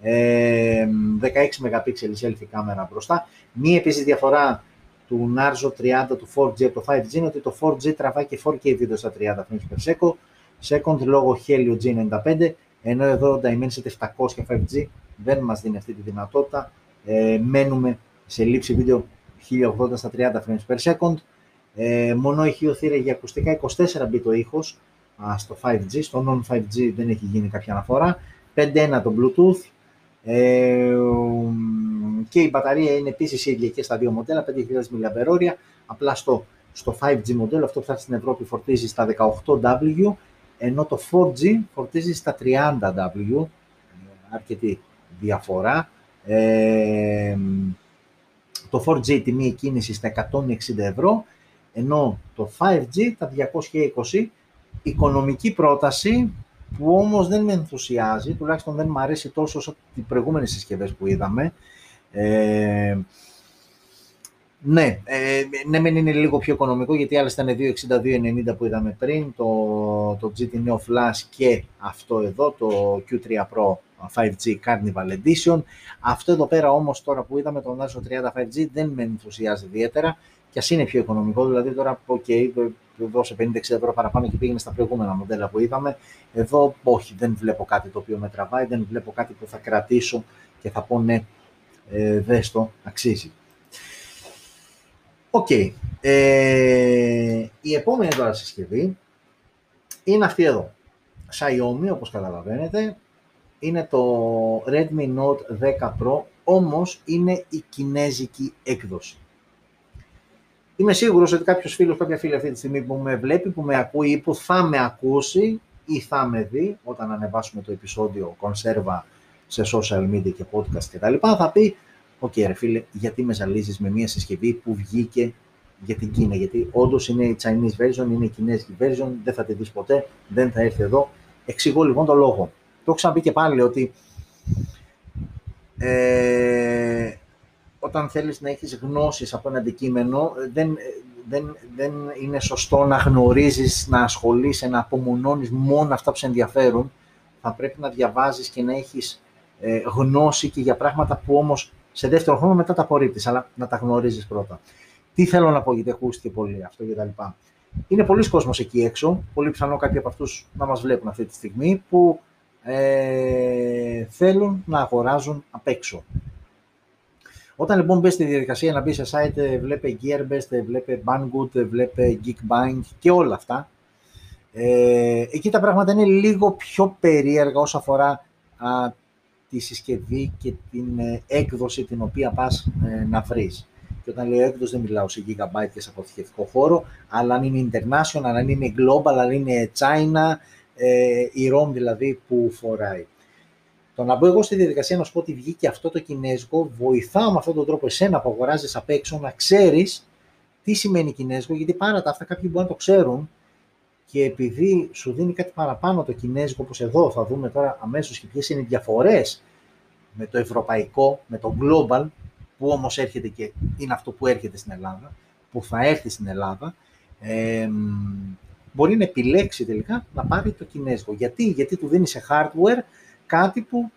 ε, 16 MP η selfie κάμερα μπροστά. Μία επίσης διαφορά του Narzo 30 του 4G από το 5G είναι ότι το 4G τραβάει και 4K βίντεο στα 30 frames per second, second λόγω Helio G95, ενώ εδώ το Dimensity 700 5G δεν μας δίνει αυτή τη δυνατότητα. Ε, μένουμε σε λήψη βίντεο 1080 στα 30 frames per second. Ε, μόνο ηχείο για ακουστικά 24 bit ο ήχος α, στο 5G, στο non-5G δεν έχει γίνει κάποια αναφορά. 5.1 το Bluetooth, ε, και η μπαταρία είναι επίσης ίδια και στα δύο μοντέλα, 5.000 mAh, απλά στο, στο 5G μοντέλο, αυτό που θα στην Ευρώπη φορτίζει στα 18W, ενώ το 4G φορτίζει στα 30W, αρκετή διαφορά. Ε, το 4G τιμή κίνηση στα 160 ευρώ, ενώ το 5G τα 220, οικονομική πρόταση που όμως δεν με ενθουσιάζει, τουλάχιστον δεν μου αρέσει τόσο όσο οι προηγούμενες συσκευές που είδαμε. Ε, ναι, ε, ναι, μεν είναι λίγο πιο οικονομικό γιατί άλλες ήταν 260-290 που είδαμε πριν, το, το GT Neo Flash και αυτό εδώ, το Q3 Pro 5G Carnival Edition. Αυτό εδώ πέρα όμως τώρα που είδαμε, το Narzo 30 5G δεν με ενθουσιάζει ιδιαίτερα και ας είναι πιο οικονομικό, δηλαδή τώρα, ok, δώσε 50-60 ευρώ παραπάνω και πήγαινε στα προηγούμενα μοντέλα που είδαμε. Εδώ όχι, δεν βλέπω κάτι το οποίο με τραβάει, δεν βλέπω κάτι που θα κρατήσω και θα πω ναι, ε, δες το, αξίζει. Οκ. Ε, η επόμενη τώρα συσκευή είναι αυτή εδώ. Xiaomi, όπως καταλαβαίνετε, είναι το Redmi Note 10 Pro, όμως είναι η κινέζικη έκδοση. Είμαι σίγουρος ότι κάποιος φίλος, κάποια φίλη αυτή τη στιγμή που με βλέπει, που με ακούει ή που θα με ακούσει ή θα με δει όταν ανεβάσουμε το επεισόδιο κονσέρβα σε social media και podcast κτλ. θα πει OK, okay, ρε φίλε, γιατί με ζαλίζεις με μια συσκευή που βγήκε για την Κίνα, γιατί όντως είναι η Chinese version, είναι η Κινέζικη version, δεν θα τη δεις ποτέ, δεν θα έρθει εδώ. Εξηγώ λοιπόν το λόγο. Το έχω ξαναπεί και πάλι ότι ε, όταν θέλεις να έχεις γνώσεις από ένα αντικείμενο, δεν, δεν, δεν είναι σωστό να γνωρίζεις, να ασχολείσαι, να απομονώνεις μόνο αυτά που σε ενδιαφέρουν. Θα πρέπει να διαβάζεις και να έχεις ε, γνώση και για πράγματα που όμως σε δεύτερο χρόνο μετά τα απορρίπτεις, αλλά να τα γνωρίζεις πρώτα. Τι θέλω να πω, γιατί ακούστηκε πολύ αυτό και τα λοιπά. Είναι πολλοί κόσμος εκεί έξω, πολύ πιθανό κάποιοι από αυτούς να μας βλέπουν αυτή τη στιγμή, που ε, θέλουν να αγοράζουν απ' έξω. Όταν λοιπόν μπει στη διαδικασία να μπεις σε site, βλέπε Gearbest, βλέπε Banggood, βλέπε Geekbank και όλα αυτά, ε, εκεί τα πράγματα είναι λίγο πιο περίεργα όσο αφορά α, τη συσκευή και την ε, έκδοση την οποία πας ε, να βρεις. Και όταν λέω έκδοση δεν μιλάω σε gigabyte και σε αποθηκευτικό χώρο, αλλά αν είναι international, αν είναι global, αν είναι China, ε, η ROM δηλαδή που φοράει. Το να μπω εγώ στη διαδικασία να σου πω ότι βγήκε αυτό το κινέζικο, βοηθάω με αυτόν τον τρόπο εσένα που αγοράζεις απ' έξω να ξέρεις τι σημαίνει κινέζικο, γιατί πάρα τα αυτά κάποιοι μπορεί να το ξέρουν και επειδή σου δίνει κάτι παραπάνω το κινέζικο, όπως εδώ θα δούμε τώρα αμέσως και ποιες είναι οι διαφορές με το ευρωπαϊκό, με το global, που όμως έρχεται και είναι αυτό που έρχεται στην Ελλάδα, που θα έρθει στην Ελλάδα, ε, μπορεί να επιλέξει τελικά να πάρει το κινέζικο. Γιατί, Γιατί του δίνει σε hardware κάτι που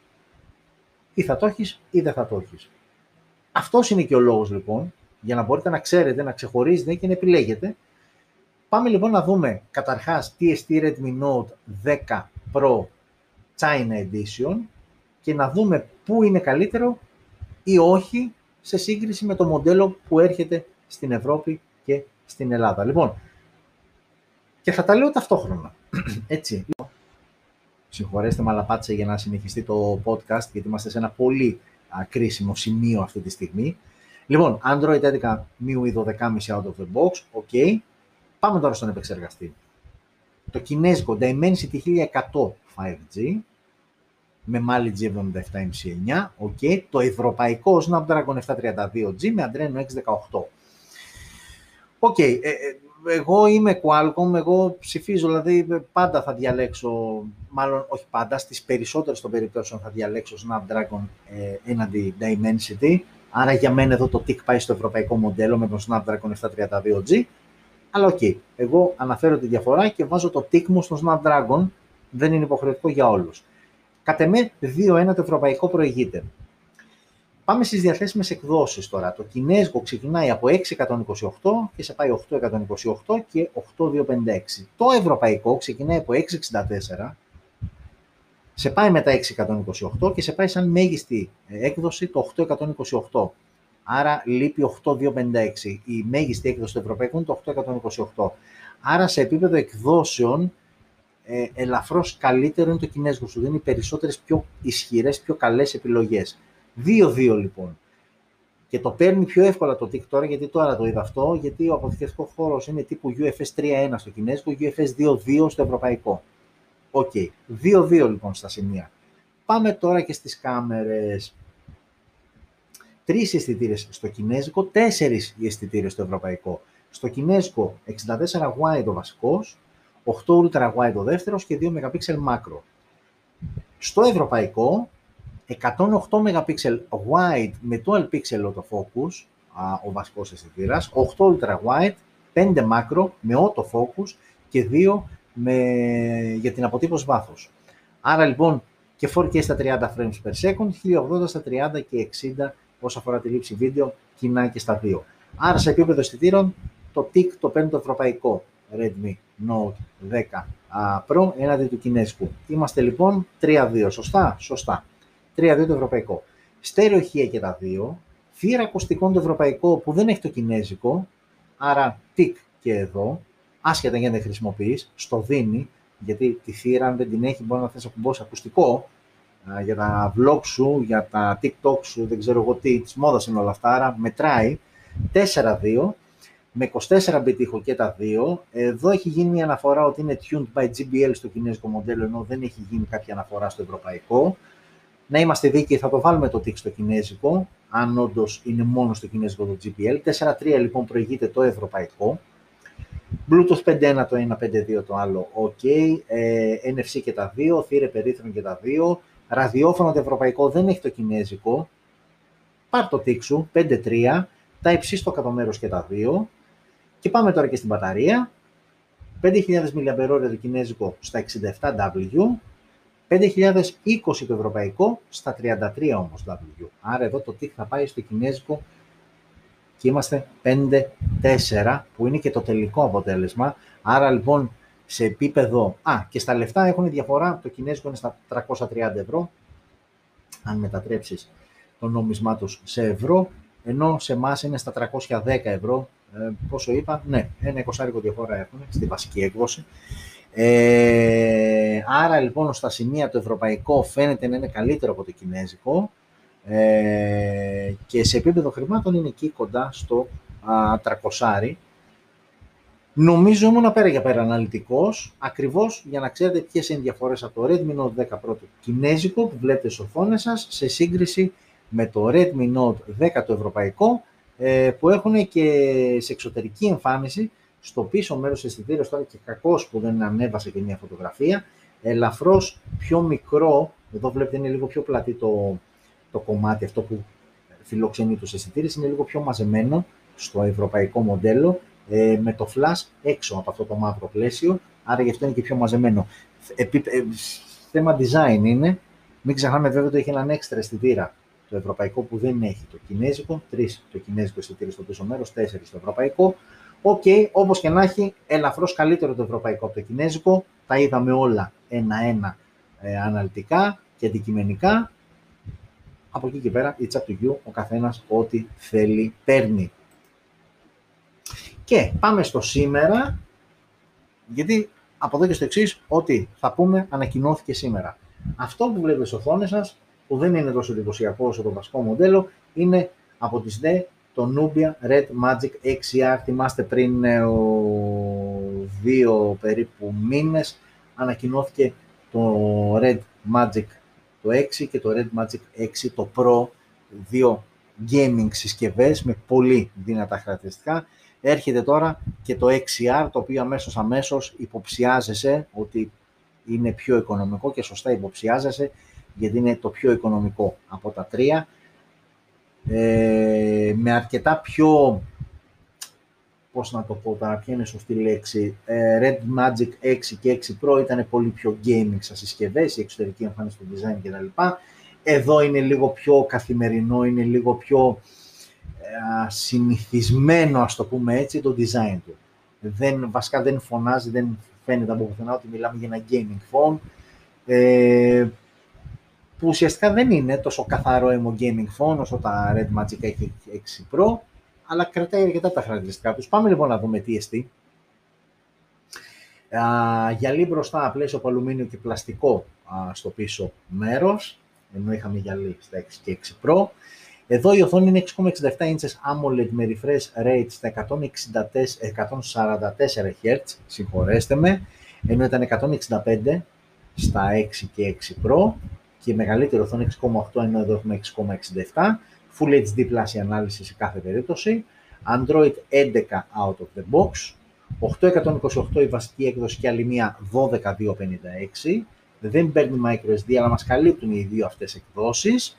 ή θα το έχεις ή δεν θα το έχεις. Αυτός είναι και ο λόγος λοιπόν, για να μπορείτε να ξέρετε, να ξεχωρίζετε και να επιλέγετε. Πάμε λοιπόν να δούμε καταρχάς TST Redmi Note 10 Pro China Edition και να δούμε πού είναι καλύτερο ή όχι σε σύγκριση με το μοντέλο που έρχεται στην Ευρώπη και στην Ελλάδα. Λοιπόν, και θα τα λέω ταυτόχρονα. *clears throat* Έτσι. Συγχωρέστε με, αλλά πάτησε για να συνεχιστεί το podcast, γιατί είμαστε σε ένα πολύ α, κρίσιμο σημείο αυτή τη στιγμή. Λοιπόν, Android 11 MIUI 12,5 out of the box, ok. Πάμε τώρα στον επεξεργαστή. Το κινέζικο Dimensity 1100 5G, με Mali G77MC9, ok. Το ευρωπαϊκό Snapdragon 732G με Adreno X18. Ok, okay, ε, ε, εγώ είμαι Qualcomm, εγώ ψηφίζω, δηλαδή πάντα θα διαλέξω, μάλλον όχι πάντα, στις περισσότερες των περιπτώσεων θα διαλέξω Snapdragon ε, έναντι Dimensity, άρα για μένα εδώ το tick πάει στο ευρωπαϊκό μοντέλο με τον Snapdragon 732G, αλλά ok, okay, εγώ αναφέρω τη διαφορά και βάζω το tick μου στο Snapdragon, δεν είναι υποχρεωτικό για όλους. Κατ' εμέ, 2-1 το ευρωπαϊκό προηγείται. Πάμε στις διαθέσιμες εκδόσεις τώρα. Το κινέζικο ξεκινάει από 628 και σε πάει 828 και 8256. Το ευρωπαϊκό ξεκινάει από 664, σε πάει μετά 628 και σε πάει σαν μέγιστη έκδοση το 828. Άρα λείπει 8256. Η μέγιστη έκδοση του ευρωπαϊκού είναι το 828. Άρα σε επίπεδο εκδόσεων ε, ελαφρώς καλύτερο είναι το κινέζικο. Σου δίνει περισσότερες πιο ισχυρές, πιο καλές επιλογές. 2-2 λοιπόν. Και το παίρνει πιο εύκολα το tick τώρα, γιατί τώρα το είδα αυτό, γιατί ο αποθηκευτικός χώρος είναι τύπου UFS 3.1 στο κινέζικο, UFS 2.2 στο ευρωπαϊκό. Ok. Okay. 2-2 λοιπόν στα σημεία. Πάμε τώρα και στις κάμερες. Τρεις αισθητήρες στο κινέζικο, τέσσερις οι αισθητήρες στο ευρωπαϊκό. Στο κινέζικο 64 wide ο βασικός, 8 ultra wide ο δεύτερος και 2 MP macro. Στο ευρωπαϊκό 108 MP wide με 12 pixel autofocus, ο βασικός αισθητήρας, 8 ultra wide, 5 macro με autofocus και 2 με, για την αποτύπωση βάθους. Άρα λοιπόν και 4K στα 30 frames per second, 1080 στα 30 και 60 όσο αφορά τη λήψη βίντεο, κοινά και στα δύο. Άρα σε επίπεδο αισθητήρων το TIC το παίρνει το ευρωπαϊκό Redmi Note 10 Pro έναντι του κινέζικου. Είμαστε λοιπόν 3-2, σωστά, σωστά. 3-2 το ευρωπαϊκό. Στέρεο και τα δύο. Θύρα ακουστικών το ευρωπαϊκό που δεν έχει το κινέζικο. Άρα τικ και εδώ. Άσχετα για να δεν χρησιμοποιείς, στο δίνει. Γιατί τη θύρα, αν δεν την έχει, μπορεί να θες να κουμπώσει ακουστικό για τα vlog σου, για τα TikTok σου, δεν ξέρω εγώ τι, της μόδας είναι όλα αυτά. Άρα μετράει 4-2 με 24 bit και τα δύο. Εδώ έχει γίνει μια αναφορά ότι είναι tuned by GBL στο κινέζικο μοντέλο, ενώ δεν έχει γίνει κάποια αναφορά στο ευρωπαϊκό να είμαστε δίκαιοι, θα το βάλουμε το tick στο κινέζικο, αν όντως είναι μόνο στο κινέζικο το GPL. 4.3 λοιπόν προηγείται το ευρωπαϊκό. Bluetooth 5.1 το ένα, 5.2 το άλλο, ok. Ε, NFC και τα δύο, θύρε περίθρον και τα δύο. Ραδιόφωνο το ευρωπαϊκό δεν έχει το κινέζικο. Πάρ το tick σου, 5.3. Τα υψί στο κάτω μέρος και τα δύο. Και πάμε τώρα και στην μπαταρία. 5.000 mAh το κινέζικο στα 67W 5.020 το ευρωπαϊκό, στα 33 όμως W. Άρα εδώ το tick θα πάει στο κινέζικο και είμαστε 5-4 που είναι και το τελικό αποτέλεσμα. Άρα λοιπόν σε επίπεδο... Α, και στα λεφτά έχουν διαφορά, το κινέζικο είναι στα 330 ευρώ, αν μετατρέψεις το νόμισμά τους σε ευρώ, ενώ σε εμάς είναι στα 310 ευρώ, ε, πόσο είπα, ναι, ένα 20 διαφορά έχουν στη βασική έκδοση. Ε, άρα λοιπόν στα σημεία το ευρωπαϊκό φαίνεται να είναι καλύτερο από το κινέζικο ε, και σε επίπεδο χρημάτων είναι εκεί κοντά στο α, 300. Νομίζω ήμουν πέρα για πέρα αναλυτικός, ακριβώς για να ξέρετε ποιες είναι οι διαφορές από το Redmi Note 10 πρώτο κινέζικο που βλέπετε στις οθόνες σας σε σύγκριση με το Redmi Note 10 το ευρωπαϊκό ε, που έχουν και σε εξωτερική εμφάνιση στο πίσω μέρος της αισθητήριας τώρα και κακός που δεν ανέβασε και μια φωτογραφία, ελαφρώς πιο μικρό, εδώ βλέπετε είναι λίγο πιο πλατή το, το κομμάτι αυτό που φιλοξενεί τους αισθητήρες, είναι λίγο πιο μαζεμένο στο ευρωπαϊκό μοντέλο, ε, με το flash έξω από αυτό το μαύρο πλαίσιο, άρα γι' αυτό είναι και πιο μαζεμένο. Επί, ε, θέμα design είναι, μην ξεχνάμε βέβαια ότι έχει έναν έξτρα αισθητήρα το ευρωπαϊκό που δεν έχει το κινέζικο, τρεις το κινέζικο αισθητήριο στο πίσω μέρος, τέσσερις το ευρωπαϊκό. Ok, okay, όπως και να έχει, ελαφρώς καλύτερο το ευρωπαϊκό από το κινέζικο. Τα είδαμε όλα ένα-ένα ε, αναλυτικά και αντικειμενικά. Από εκεί και πέρα, it's up to you, ο καθένας ό,τι θέλει παίρνει. Και πάμε στο σήμερα, γιατί από εδώ και στο εξής, ό,τι θα πούμε ανακοινώθηκε σήμερα. Αυτό που βλέπετε στις οθόνες σας, που δεν είναι τόσο εντυπωσιακό όσο το βασικό μοντέλο, είναι από τις ΔΕ το Nubia Red Magic XR. Θυμάστε πριν ε, δύο περίπου μήνες ανακοινώθηκε το Red Magic το 6 και το Red Magic 6 το Pro, δύο gaming συσκευές με πολύ δυνατά χαρακτηριστικά. Έρχεται τώρα και το XR, το οποίο αμέσως αμέσως υποψιάζεσαι ότι είναι πιο οικονομικό και σωστά υποψιάζεσαι γιατί είναι το πιο οικονομικό από τα τρία ε, με αρκετά πιο πώς να το πω τώρα, ποια είναι η σωστή λέξη, ε, Red Magic 6 και 6 Pro ήταν πολύ πιο gaming σαν συσκευές, η εξωτερική εμφάνιση του design κτλ. Εδώ είναι λίγο πιο καθημερινό, είναι λίγο πιο ε, συνηθισμένο, ας το πούμε έτσι, το design του. Δεν, βασικά δεν φωνάζει, δεν φαίνεται από πουθενά ότι μιλάμε για ένα gaming phone, ε, που ουσιαστικά δεν είναι τόσο καθαρό aimo gaming phone όσο τα Red Magic 6 Pro, αλλά κρατάει αρκετά τα χαρακτηριστικά τους. Πάμε λοιπόν να δούμε τι εστί. Γυαλί μπροστά, πλαίσιο από αλουμίνιο και πλαστικό στο πίσω μέρος, ενώ είχαμε γυαλί στα 6 και 6 Pro. Εδώ η οθόνη είναι 6,67 inches AMOLED με refresh rate στα 144 Hz, συγχωρέστε με, ενώ ήταν 165 στα 6 και 6 Pro και μεγαλύτερη οθόνη 6,8 ενώ εδώ έχουμε 6,67. Full HD Plus η ανάλυση σε κάθε περίπτωση. Android 11 out of the box. 828 η βασική έκδοση και άλλη μία 12256. Δεν παίρνει microSD αλλά μας καλύπτουν οι δύο αυτές εκδόσεις.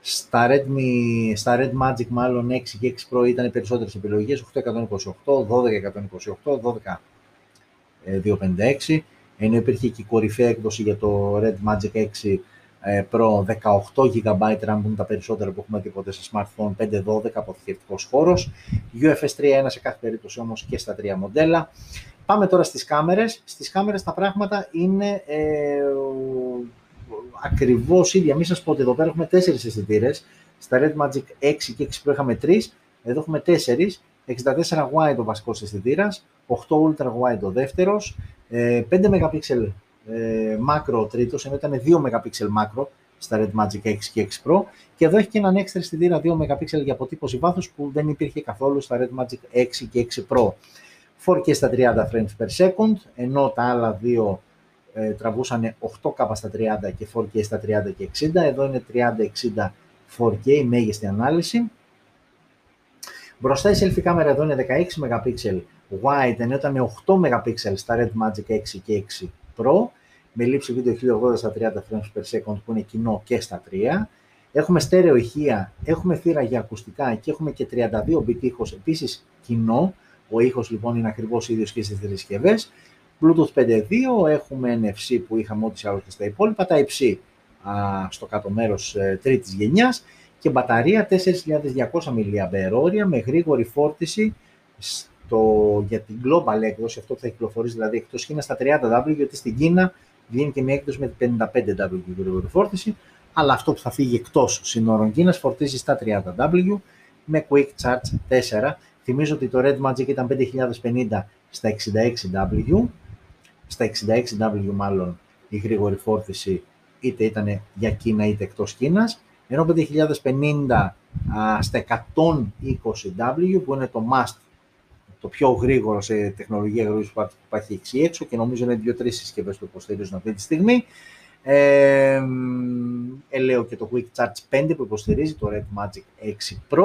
Στα, Redmi, στα Red Magic μάλλον 6 και 6 Pro ήταν οι περισσότερες επιλογές, 828, 1228, 12256, ενώ υπήρχε και η κορυφαία έκδοση για το Red Magic 6 ε, Pro 18 GB RAM που είναι τα περισσότερα που έχουμε δει ποτέ σε smartphone 512 αποθηκευτικός χώρος. UFS 3.1 σε κάθε περίπτωση όμως και στα τρία μοντέλα. Πάμε τώρα στις κάμερες. Στις κάμερες τα πράγματα είναι ε, ακριβώς ίδια. Μην σας πω ότι εδώ πέρα έχουμε τέσσερις αισθητήρες. Στα Red Magic 6 και 6 Pro είχαμε 3, εδώ έχουμε 4. 64 wide ο βασικός αισθητήρας, 8 ultra wide ο δεύτερος, 5 ε, MP ε, μάκρο ο τρίτος, ενώ ήταν 2 MP μάκρο στα Red Magic 6 και 6 Pro και εδώ έχει και έναν έξτρα αισθητήρα 2 MP για αποτύπωση βάθους που δεν υπήρχε καθόλου στα Red Magic 6 και 6 Pro. 4K στα 30 frames per second, ενώ τα άλλα δύο ε, τραβούσαν 8K στα 30 και 4K στα 30 και 60, εδώ είναι 30-60 4K, η μέγιστη ανάλυση. Μπροστά η selfie κάμερα εδώ είναι 16 MP wide, ενώ ήταν 8 MP στα Red Magic 6 και 6 Pro με λήψη βίντεο 1080 στα 30 frames per second που είναι κοινό και στα 3. Έχουμε στέρεο ηχεία, έχουμε θύρα για ακουστικά και έχουμε και 32 bit ήχος επίσης κοινό. Ο ήχος λοιπόν είναι ακριβώς ίδιος και στις τρεις συσκευές. Bluetooth 5.2, έχουμε NFC που είχαμε ό,τι άλλως και στα υπόλοιπα, τα υψί στο κάτω μέρος ε, τρίτης γενιάς και μπαταρία 4.200 mAh με γρήγορη φόρτιση το, για την global έκδοση, αυτό που θα κυκλοφορήσει δηλαδή εκτός Κίνας στα 30W, γιατί στην Κίνα βγαίνει και μια έκδοση με 55W γρήγορη φόρτιση, αλλά αυτό που θα φύγει εκτός συνόρων Κίνας φορτίζει στα 30W με Quick Charge 4. Θυμίζω ότι το Red Magic ήταν 5050 στα 66W, στα 66W μάλλον η γρήγορη φόρτιση είτε ήταν για Κίνα είτε εκτός Κίνας, ενώ 5050 στα 120W που είναι το must το πιο γρήγορο σε τεχνολογία γρήγορη που υπάρχει εκεί έξω και νομίζω είναι δύο-τρεις συσκευές που υποστηρίζουν αυτή τη στιγμή. Ε, ε, και το Quick Charge 5 που υποστηρίζει το Red Magic 6 Pro.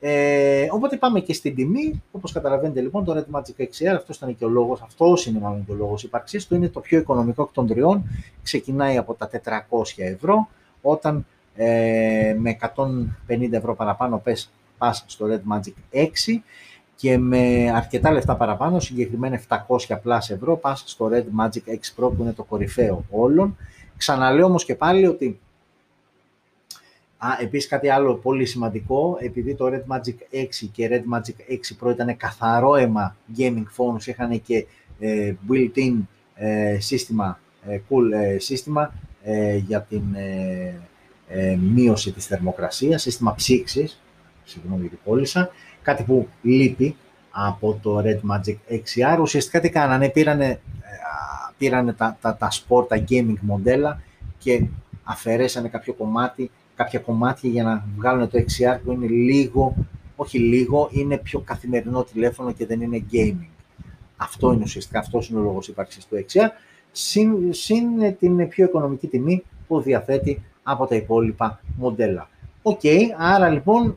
Ε, οπότε πάμε και στην τιμή. Όπως καταλαβαίνετε λοιπόν, το Red Magic 6R, αυτός ήταν και ο λόγος, αυτός είναι μάλλον και ο λόγος ύπαρξής του, είναι το πιο οικονομικό εκ των τριών. Ξεκινάει από τα 400 ευρώ, όταν ε, με 150 ευρώ παραπάνω πες, πας στο Red Magic 6 και με αρκετά λεφτά παραπάνω, συγκεκριμένα 700 πλάς ευρώ, πας στο Red Magic X Pro που είναι το κορυφαίο όλων. Ξαναλέω όμως και πάλι ότι Α, επίσης κάτι άλλο πολύ σημαντικό, επειδή το Red Magic 6 και Red Magic 6 Pro ήταν καθαρό αίμα gaming phones, είχαν και ε, built-in ε, σύστημα, ε, cool ε, σύστημα για την μείωση της θερμοκρασίας, σύστημα ψήξης, συγγνώμη γιατί πώλησα, κάτι που λείπει από το Red Magic XR. Ουσιαστικά τι κάνανε, πήρανε, ε, πήρανε τα, τα, τα sport, τα gaming μοντέλα και αφαιρέσανε κάποιο κομμάτι, κάποια κομμάτια για να βγάλουν το XR που είναι λίγο, όχι λίγο, είναι πιο καθημερινό τηλέφωνο και δεν είναι gaming. Αυτό είναι ουσιαστικά, αυτός είναι ο λόγος ύπαρξης του XR, συν, συν την πιο οικονομική τιμή που διαθέτει από τα υπόλοιπα μοντέλα. Οκ, άρα λοιπόν ε,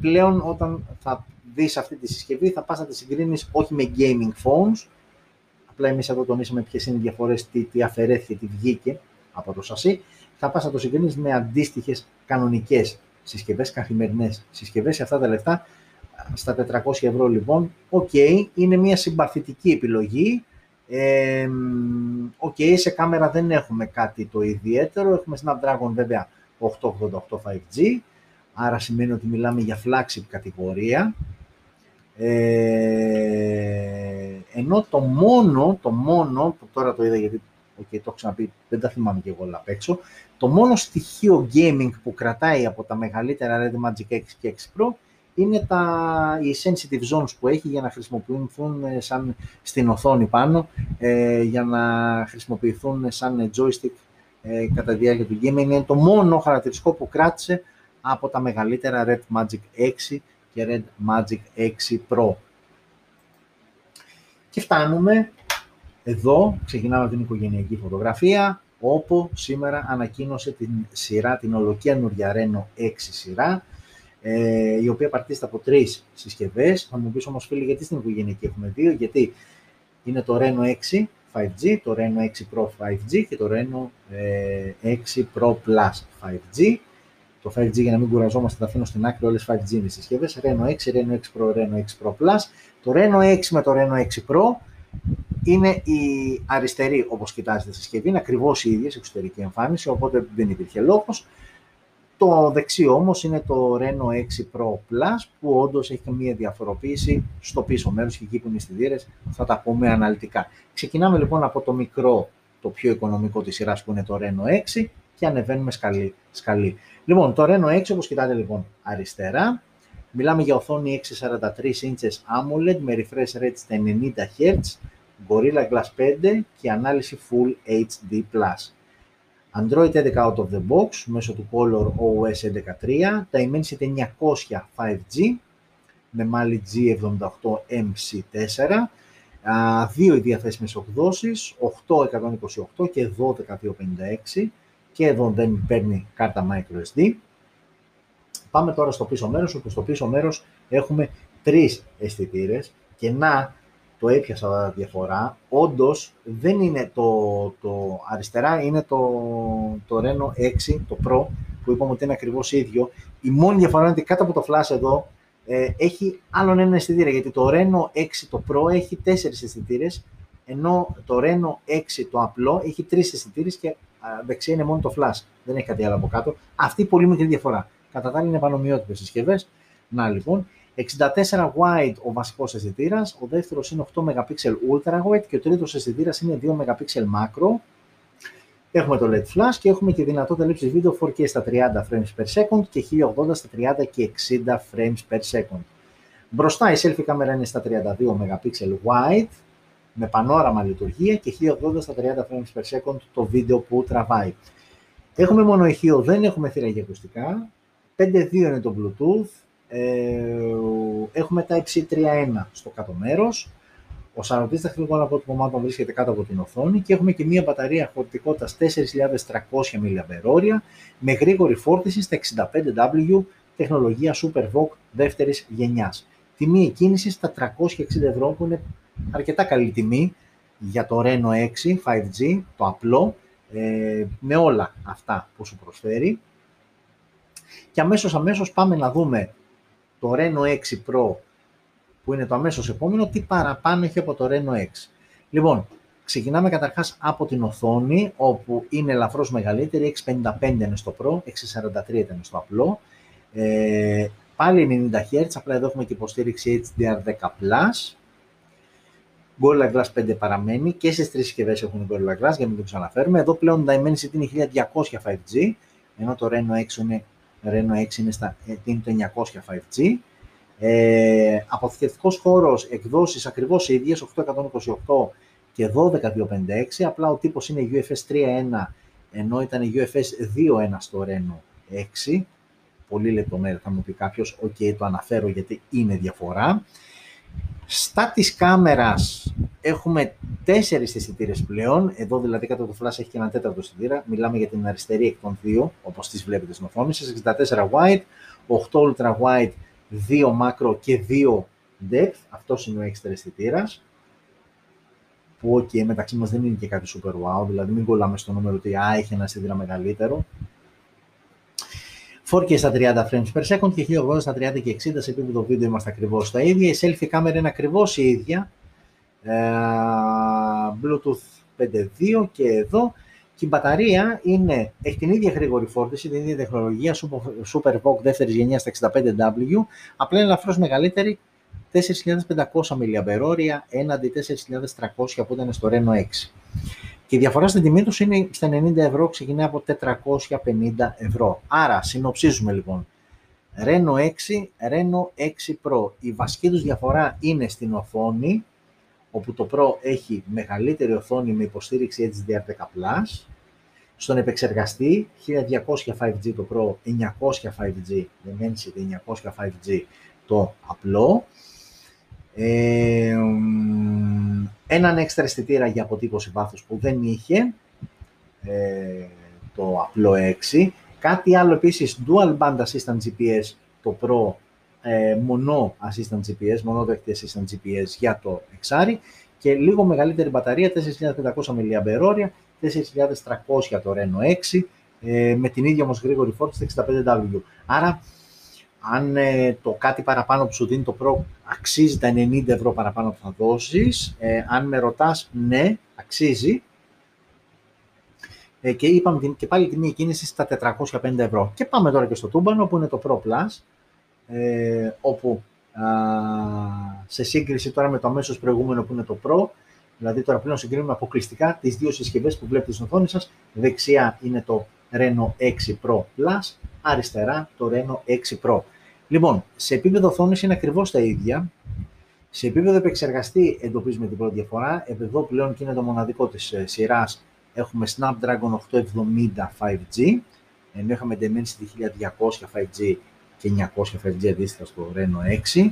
πλέον όταν θα δεις αυτή τη συσκευή θα πας να τη συγκρίνεις όχι με gaming phones, απλά εμείς εδώ τονίσαμε ποιες είναι οι διαφορές, τι, τι αφαιρέθηκε, τι βγήκε από το σασί, θα πας να το συγκρίνεις με αντίστοιχες κανονικές συσκευές, καθημερινές συσκευές, σε αυτά τα λεφτά, στα 400 ευρώ λοιπόν, οκ, είναι μια συμπαθητική επιλογή, ε, okay, σε κάμερα δεν έχουμε κάτι το ιδιαίτερο, έχουμε Snapdragon βέβαια 888 5G, άρα σημαίνει ότι μιλάμε για flagship κατηγορία. Ε, ενώ το μόνο, το μόνο, που τώρα το είδα γιατί okay, το έχω ξαναπεί, δεν τα θυμάμαι και εγώ όλα απ' έξω, το μόνο στοιχείο gaming που κρατάει από τα μεγαλύτερα Red Magic X και X Pro είναι τα, οι sensitive zones που έχει για να χρησιμοποιηθούν ε, σαν στην οθόνη πάνω, ε, για να χρησιμοποιηθούν σαν joystick ε, κατά τη διάρκεια του gaming. Είναι το μόνο χαρακτηριστικό που κράτησε από τα μεγαλύτερα Red Magic 6 και Red Magic 6 Pro. Και φτάνουμε εδώ, ξεκινάμε την οικογενειακή φωτογραφία, όπου σήμερα ανακοίνωσε την σειρά, την ολοκένουργια Reno 6 σειρά, ε, η οποία παρτίζεται από τρεις συσκευές. Θα μου πεις όμως, φίλοι, γιατί στην οικογενειακή έχουμε δύο, γιατί είναι το Reno 6 5G, το Reno 6 Pro 5G και το Reno 6 Pro Plus 5G. Το 5G για να μην κουραζόμαστε τα αφήνω στην άκρη όλες 5G είναι συσκευές. Reno 6, Reno 6 Pro, Reno 6 Pro Plus. Το Reno 6 με το Reno 6 Pro είναι η αριστερή όπως κοιτάζετε συσκευή, είναι ακριβώς η ίδια σε εξωτερική εμφάνιση, οπότε δεν υπήρχε λόγος. Το δεξί όμως είναι το Reno 6 Pro Plus που όντως έχει μια διαφοροποίηση στο πίσω μέρος και εκεί που είναι οι αισθητήρες, θα τα πούμε αναλυτικά. Ξεκινάμε λοιπόν από το μικρό, το πιο οικονομικό της σειράς που είναι το Reno 6 και ανεβαίνουμε σκαλί. σκαλί. Λοιπόν, το Reno 6 όπως κοιτάτε λοιπόν αριστερά, μιλάμε για οθόνη 643 inches AMOLED με refresh rate στα 90 Hz, Gorilla Glass 5 και ανάλυση Full HD+. Android 11 out of the box μέσω του Color OS 11.3, Dimensity 900 5G με μάλι G78 MC4, δύο οι διαθέσιμες εκδόσεις, 828 και 12256 και εδώ δεν παίρνει κάρτα microSD. Πάμε τώρα στο πίσω μέρος, όπου στο πίσω μέρος έχουμε τρεις αισθητήρες και να το έπιασα διαφορά. Όντως δεν είναι το, το αριστερά, είναι το, το Reno 6, το Pro, που είπαμε ότι είναι ακριβώς ίδιο. Η μόνη διαφορά είναι ότι κάτω από το flash εδώ ε, έχει άλλον ένα αισθητήρα, γιατί το Reno 6, το Pro, έχει τέσσερις αισθητήρες, ενώ το Reno 6, το απλό, έχει τρεις αισθητήρε και δεξιά είναι μόνο το flash. Δεν έχει κάτι άλλο από κάτω. Αυτή η πολύ μικρή διαφορά. Κατά τα άλλα είναι επανομοιότυπε συσκευές. Να λοιπόν, 64 wide ο βασικός αισθητήρα, ο δεύτερος είναι 8 MP ultra wide και ο τρίτος αισθητήρα είναι 2 MP macro. Έχουμε το LED flash και έχουμε και δυνατότητα λήψης βίντεο 4K στα 30 frames per second και 1080 στα 30 και 60 frames per second. Μπροστά η selfie κάμερα είναι στα 32 MP wide με πανόραμα λειτουργία και 1080 στα 30 frames per second το βίντεο που τραβάει. Έχουμε μόνο ηχείο, δεν έχουμε θύρα για ακουστικά. 5.2 είναι το Bluetooth, ε, έχουμε τα Type-C 3.1 στο κάτω μέρος. Ο σαρωτής ταχυδρομικών αποτυπωμάτων βρίσκεται κάτω από την οθόνη και έχουμε και μία μπαταρία χωρητικότητας 4.300 mAh με γρήγορη φόρτιση στα 65W τεχνολογία SuperVOOC δεύτερης γενιάς. Τιμή εκκίνησης στα 360 ευρώ που είναι αρκετά καλή τιμή για το Reno 6 5G, το απλό, ε, με όλα αυτά που σου προσφέρει. Και αμέσως αμέσως πάμε να δούμε το Reno 6 Pro που είναι το αμέσως επόμενο, τι παραπάνω έχει από το Reno 6. Λοιπόν, ξεκινάμε καταρχάς από την οθόνη, όπου είναι ελαφρώς μεγαλύτερη, 655 είναι στο Pro, 643 ήταν στο απλό. Ε, πάλι 90 Hz, απλά εδώ έχουμε και υποστήριξη HDR10+. Gorilla Glass 5 παραμένει και στις τρεις συσκευές έχουν Gorilla Glass, για να μην το ξαναφέρουμε. Εδώ πλέον τα Dimensity είναι 1200 5G, ενώ το Reno 6 είναι, Reno 6 είναι, στα, ε, είναι το 900 5G. Ε, αποθηκευτικός χώρος, εκδόσεις ακριβώς οι ίδιες, 828 και 12256, απλά ο τύπος είναι UFS 3.1, ενώ ήταν UFS 2.1 στο Reno 6. Πολύ λεπτομέρεια θα μου πει κάποιος, ok, το αναφέρω γιατί είναι διαφορά. Στα της κάμερας έχουμε τέσσερις αισθητήρες πλέον. Εδώ δηλαδή κάτω το flash έχει και ένα τέταρτο αισθητήρα. Μιλάμε για την αριστερή εκ των δύο, όπως τις βλέπετε στην οθόνη σας. 64 wide, 8 ultra wide, 2 macro και 2 depth. Αυτός είναι ο έξτρα αισθητήρας. Που okay, μεταξύ μας δεν είναι και κάτι super wow, δηλαδή μην κολλάμε στο νούμερο ότι α, έχει ένα αισθητήρα μεγαλύτερο. 4K στα 30 frames per second και 1080 στα 30 και 60 σε επίπεδο βίντεο είμαστε ακριβώς στα ίδια. Η selfie κάμερα είναι ακριβώς η ίδια. Ε, Bluetooth 5.2 και εδώ. Και η μπαταρία είναι, έχει την ίδια γρήγορη φόρτιση, την ίδια τεχνολογία SuperVOOC δεύτερης γενιάς στα 65W, απλά είναι ελαφρώς μεγαλύτερη, 4.500 mAh έναντι 4.300 που ήταν στο Reno 6. Και η διαφορά στην τιμή τους είναι στα 90 ευρώ, ξεκινάει από 450 ευρώ. Άρα, συνοψίζουμε λοιπόν. Reno 6, Reno 6 Pro. Η βασική τους διαφορά είναι στην οθόνη, όπου το Pro έχει μεγαλύτερη οθόνη με υποστήριξη HDR10+. Στον επεξεργαστή, 1200 5G το Pro, 900 5G, Dimensity 900 5G το απλό. Ε, έναν έξτρα αισθητήρα για αποτύπωση βάθους που δεν είχε ε, το απλό 6. Κάτι άλλο επίσης, Dual Band Assistant GPS, το Pro, ε, μονό Assistant GPS, μονόδεκτη Assistant GPS για το εξάρι και λίγο μεγαλύτερη μπαταρία, 4.500 mAh, 4.300 το Reno 6, ε, με την ίδια όμως γρήγορη φόρτιση 65W. Άρα αν ε, το κάτι παραπάνω που σου δίνει το Pro αξίζει τα 90 ευρώ παραπάνω που θα δώσεις, ε, αν με ρωτάς, ναι, αξίζει. Ε, και είπαμε και πάλι τιμή κίνηση στα 450 ευρώ. Και πάμε τώρα και στο τούμπανο που είναι το Pro Plus, ε, όπου α, σε σύγκριση τώρα με το αμέσως προηγούμενο που είναι το Pro, δηλαδή τώρα πλέον συγκρίνουμε αποκλειστικά τις δύο συσκευές που βλέπετε στην οθόνη σας. Δεξιά είναι το Reno 6 Pro Plus, αριστερά το Reno 6 Pro. Λοιπόν, σε επίπεδο οθόνης είναι ακριβώς τα ίδια. Σε επίπεδο επεξεργαστή εντοπίζουμε την πρώτη διαφορά. Εδώ πλέον και είναι το μοναδικό της ε, σειράς. Έχουμε Snapdragon 870 5G, ενώ είχαμε Dimensity 1200 5G και 900 5G αντίστοιχα στο Reno 6.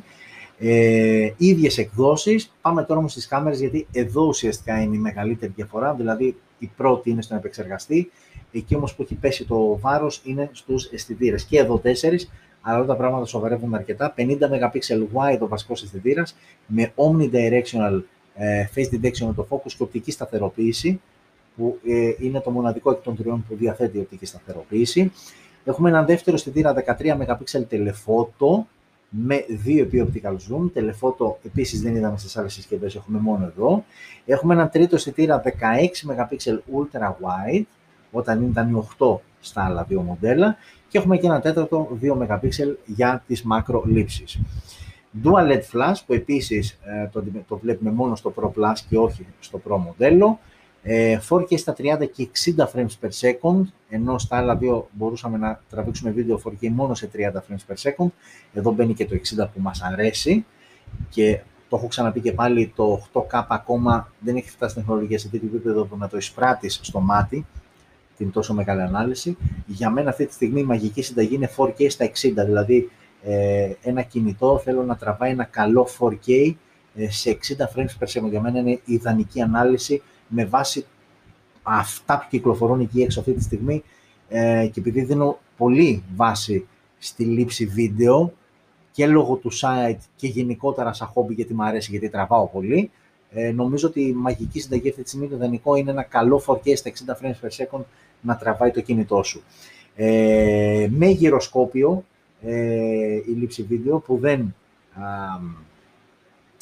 Ε, ίδιες εκδόσεις. Πάμε τώρα όμως στις κάμερες γιατί εδώ ουσιαστικά είναι η μεγαλύτερη διαφορά, δηλαδή η πρώτη είναι στον επεξεργαστή, εκεί όμως που έχει πέσει το βάρος είναι στους αισθητήρες. Και εδώ τέσσερις, αλλά όλα τα πράγματα σοβαρεύουν αρκετά. 50 MP wide ο βασικός αισθητήρας με omnidirectional ε, face detection το focus και οπτική σταθεροποίηση, που ε, είναι το μοναδικό εκ των τριών που διαθέτει οπτική σταθεροποίηση. Έχουμε έναν δεύτερο αισθητήρα 13 MP telephoto με δύο επί optical zoom. Telephoto επίσης δεν είδαμε στις άλλες συσκευές, έχουμε μόνο εδώ. Έχουμε έναν τρίτο αισθητήρα 16 MP ultra wide, όταν ήταν 8 στα άλλα δύο μοντέλα και έχουμε και ένα τέταρτο 2 MP για τις μακρολήψεις. Dual LED flash που επίσης ε, το, το βλέπουμε μόνο στο Pro Plus και όχι στο Pro μοντέλο. 4K ε, στα 30 και 60 frames per second, ενώ στα άλλα δύο μπορούσαμε να τραβήξουμε βίντεο 4K μόνο σε 30 frames per second. Εδώ μπαίνει και το 60 που μας αρέσει και το έχω ξαναπεί και πάλι, το 8K ακόμα δεν έχει φτάσει στην τεχνολογία σε τέτοιο επίπεδο που να το εισπράττεις στο μάτι, την τόσο μεγάλη ανάλυση. Για μένα αυτή τη στιγμή η μαγική συνταγή είναι 4K στα 60, δηλαδή ε, ένα κινητό θέλω να τραβάει ένα καλό 4K ε, σε 60 frames per second. Για μένα είναι η ιδανική ανάλυση με βάση αυτά που κυκλοφορούν εκεί έξω αυτή τη στιγμή ε, και επειδή δίνω πολύ βάση στη λήψη βίντεο και λόγω του site και γενικότερα σαν χόμπι γιατί μου αρέσει γιατί τραβάω πολύ, ε, νομίζω ότι η μαγική συνταγή αυτή τη στιγμή το ιδανικό είναι ένα καλό 4K στα 60 frames per second να τραβάει το κινητό σου. Ε, με γυροσκόπιο ε, η λήψη βίντεο που δεν α,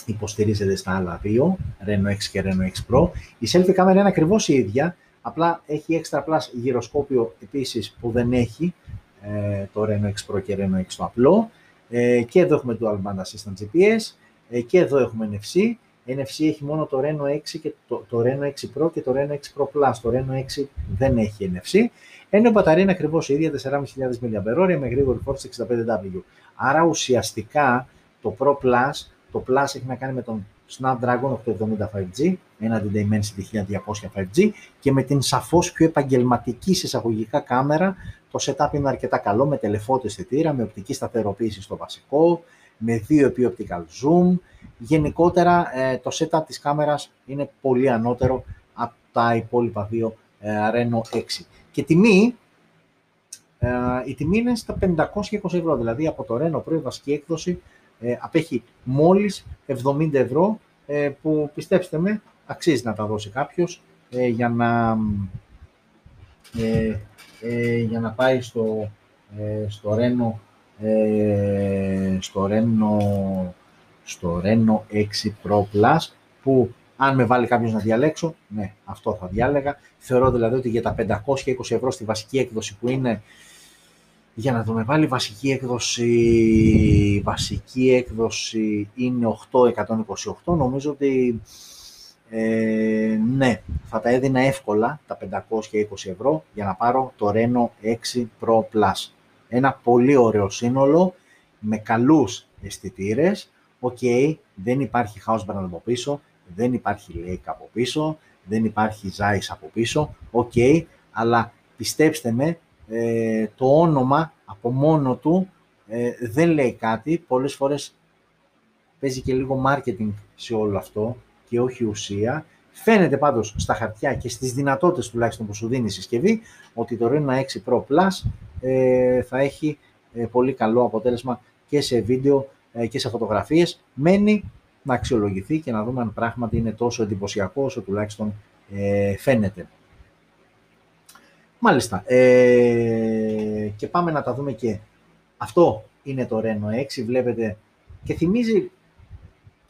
υποστηρίζεται στα άλλα δύο, Reno 6 και Reno 6 Pro. Η selfie κάμερα είναι ακριβώς η ίδια, απλά έχει extra plus γυροσκόπιο επίσης που δεν έχει ε, το Reno 6 Pro και Reno 6 το απλό. Ε, και εδώ έχουμε Dual Band Assistant GPS ε, και εδώ έχουμε NFC NFC έχει μόνο το Reno 6 και το, το Reno 6 Pro και το Reno 6 Pro Plus. Το Reno 6 δεν έχει NFC. Ενώ η μπαταρία είναι ακριβώς η ίδια, 4.500 mAh με γρήγορη φόρτιση 65W. Άρα ουσιαστικά το Το Pro Plus, το Plus έχει να κάνει με τον Snapdragon 870 5G, ένα Dimensity 1200 5G και με την σαφώς πιο επαγγελματική εισαγωγικά κάμερα. Το setup είναι αρκετά καλό με τηλεφώτο αισθητήρα, με οπτική σταθεροποίηση στο βασικό, με δύο επί optical zoom. Γενικότερα ε, το setup της κάμερας είναι πολύ ανώτερο από τα υπόλοιπα δύο ε, Reno 6. Και τιμή, ε, η τιμή είναι στα 520 ευρώ, δηλαδή από το Reno Pro η βασική έκδοση ε, απέχει μόλις 70 ευρώ ε, που πιστέψτε με αξίζει να τα δώσει κάποιος ε, για, να, ε, για να πάει στο, στο Ρένο στο Reno, στο Reno 6 Pro Plus που αν με βάλει κάποιος να διαλέξω, ναι, αυτό θα διάλεγα. Θεωρώ δηλαδή ότι για τα 520 ευρώ στη βασική έκδοση που είναι για να δούμε πάλι, βασική έκδοση, βασική έκδοση είναι 828. Νομίζω ότι ε, ναι, θα τα έδινα εύκολα τα 520 ευρώ για να πάρω το Reno 6 Pro Plus. Ένα πολύ ωραίο σύνολο με καλούς αισθητήρες. Ok, okay, δεν υπάρχει Hasselblad από πίσω, δεν υπάρχει Leica από πίσω, δεν υπάρχει Zeiss από πίσω. Ok, okay, αλλά πιστέψτε με, ε, το όνομα από μόνο του ε, δεν λέει κάτι. Πολλές φορές παίζει και λίγο marketing σε όλο αυτό και όχι ουσία. Φαίνεται πάντως στα χαρτιά και στις δυνατότητες τουλάχιστον που σου δίνει η συσκευή ότι το Reno 6 Pro Plus ε, θα έχει ε, πολύ καλό αποτέλεσμα και σε βίντεο και σε φωτογραφίες. Μένει να αξιολογηθεί και να δούμε αν πράγματι είναι τόσο εντυπωσιακό όσο τουλάχιστον φαίνεται. Μάλιστα. Ε, και πάμε να τα δούμε και αυτό είναι το Reno 6. Βλέπετε και θυμίζει,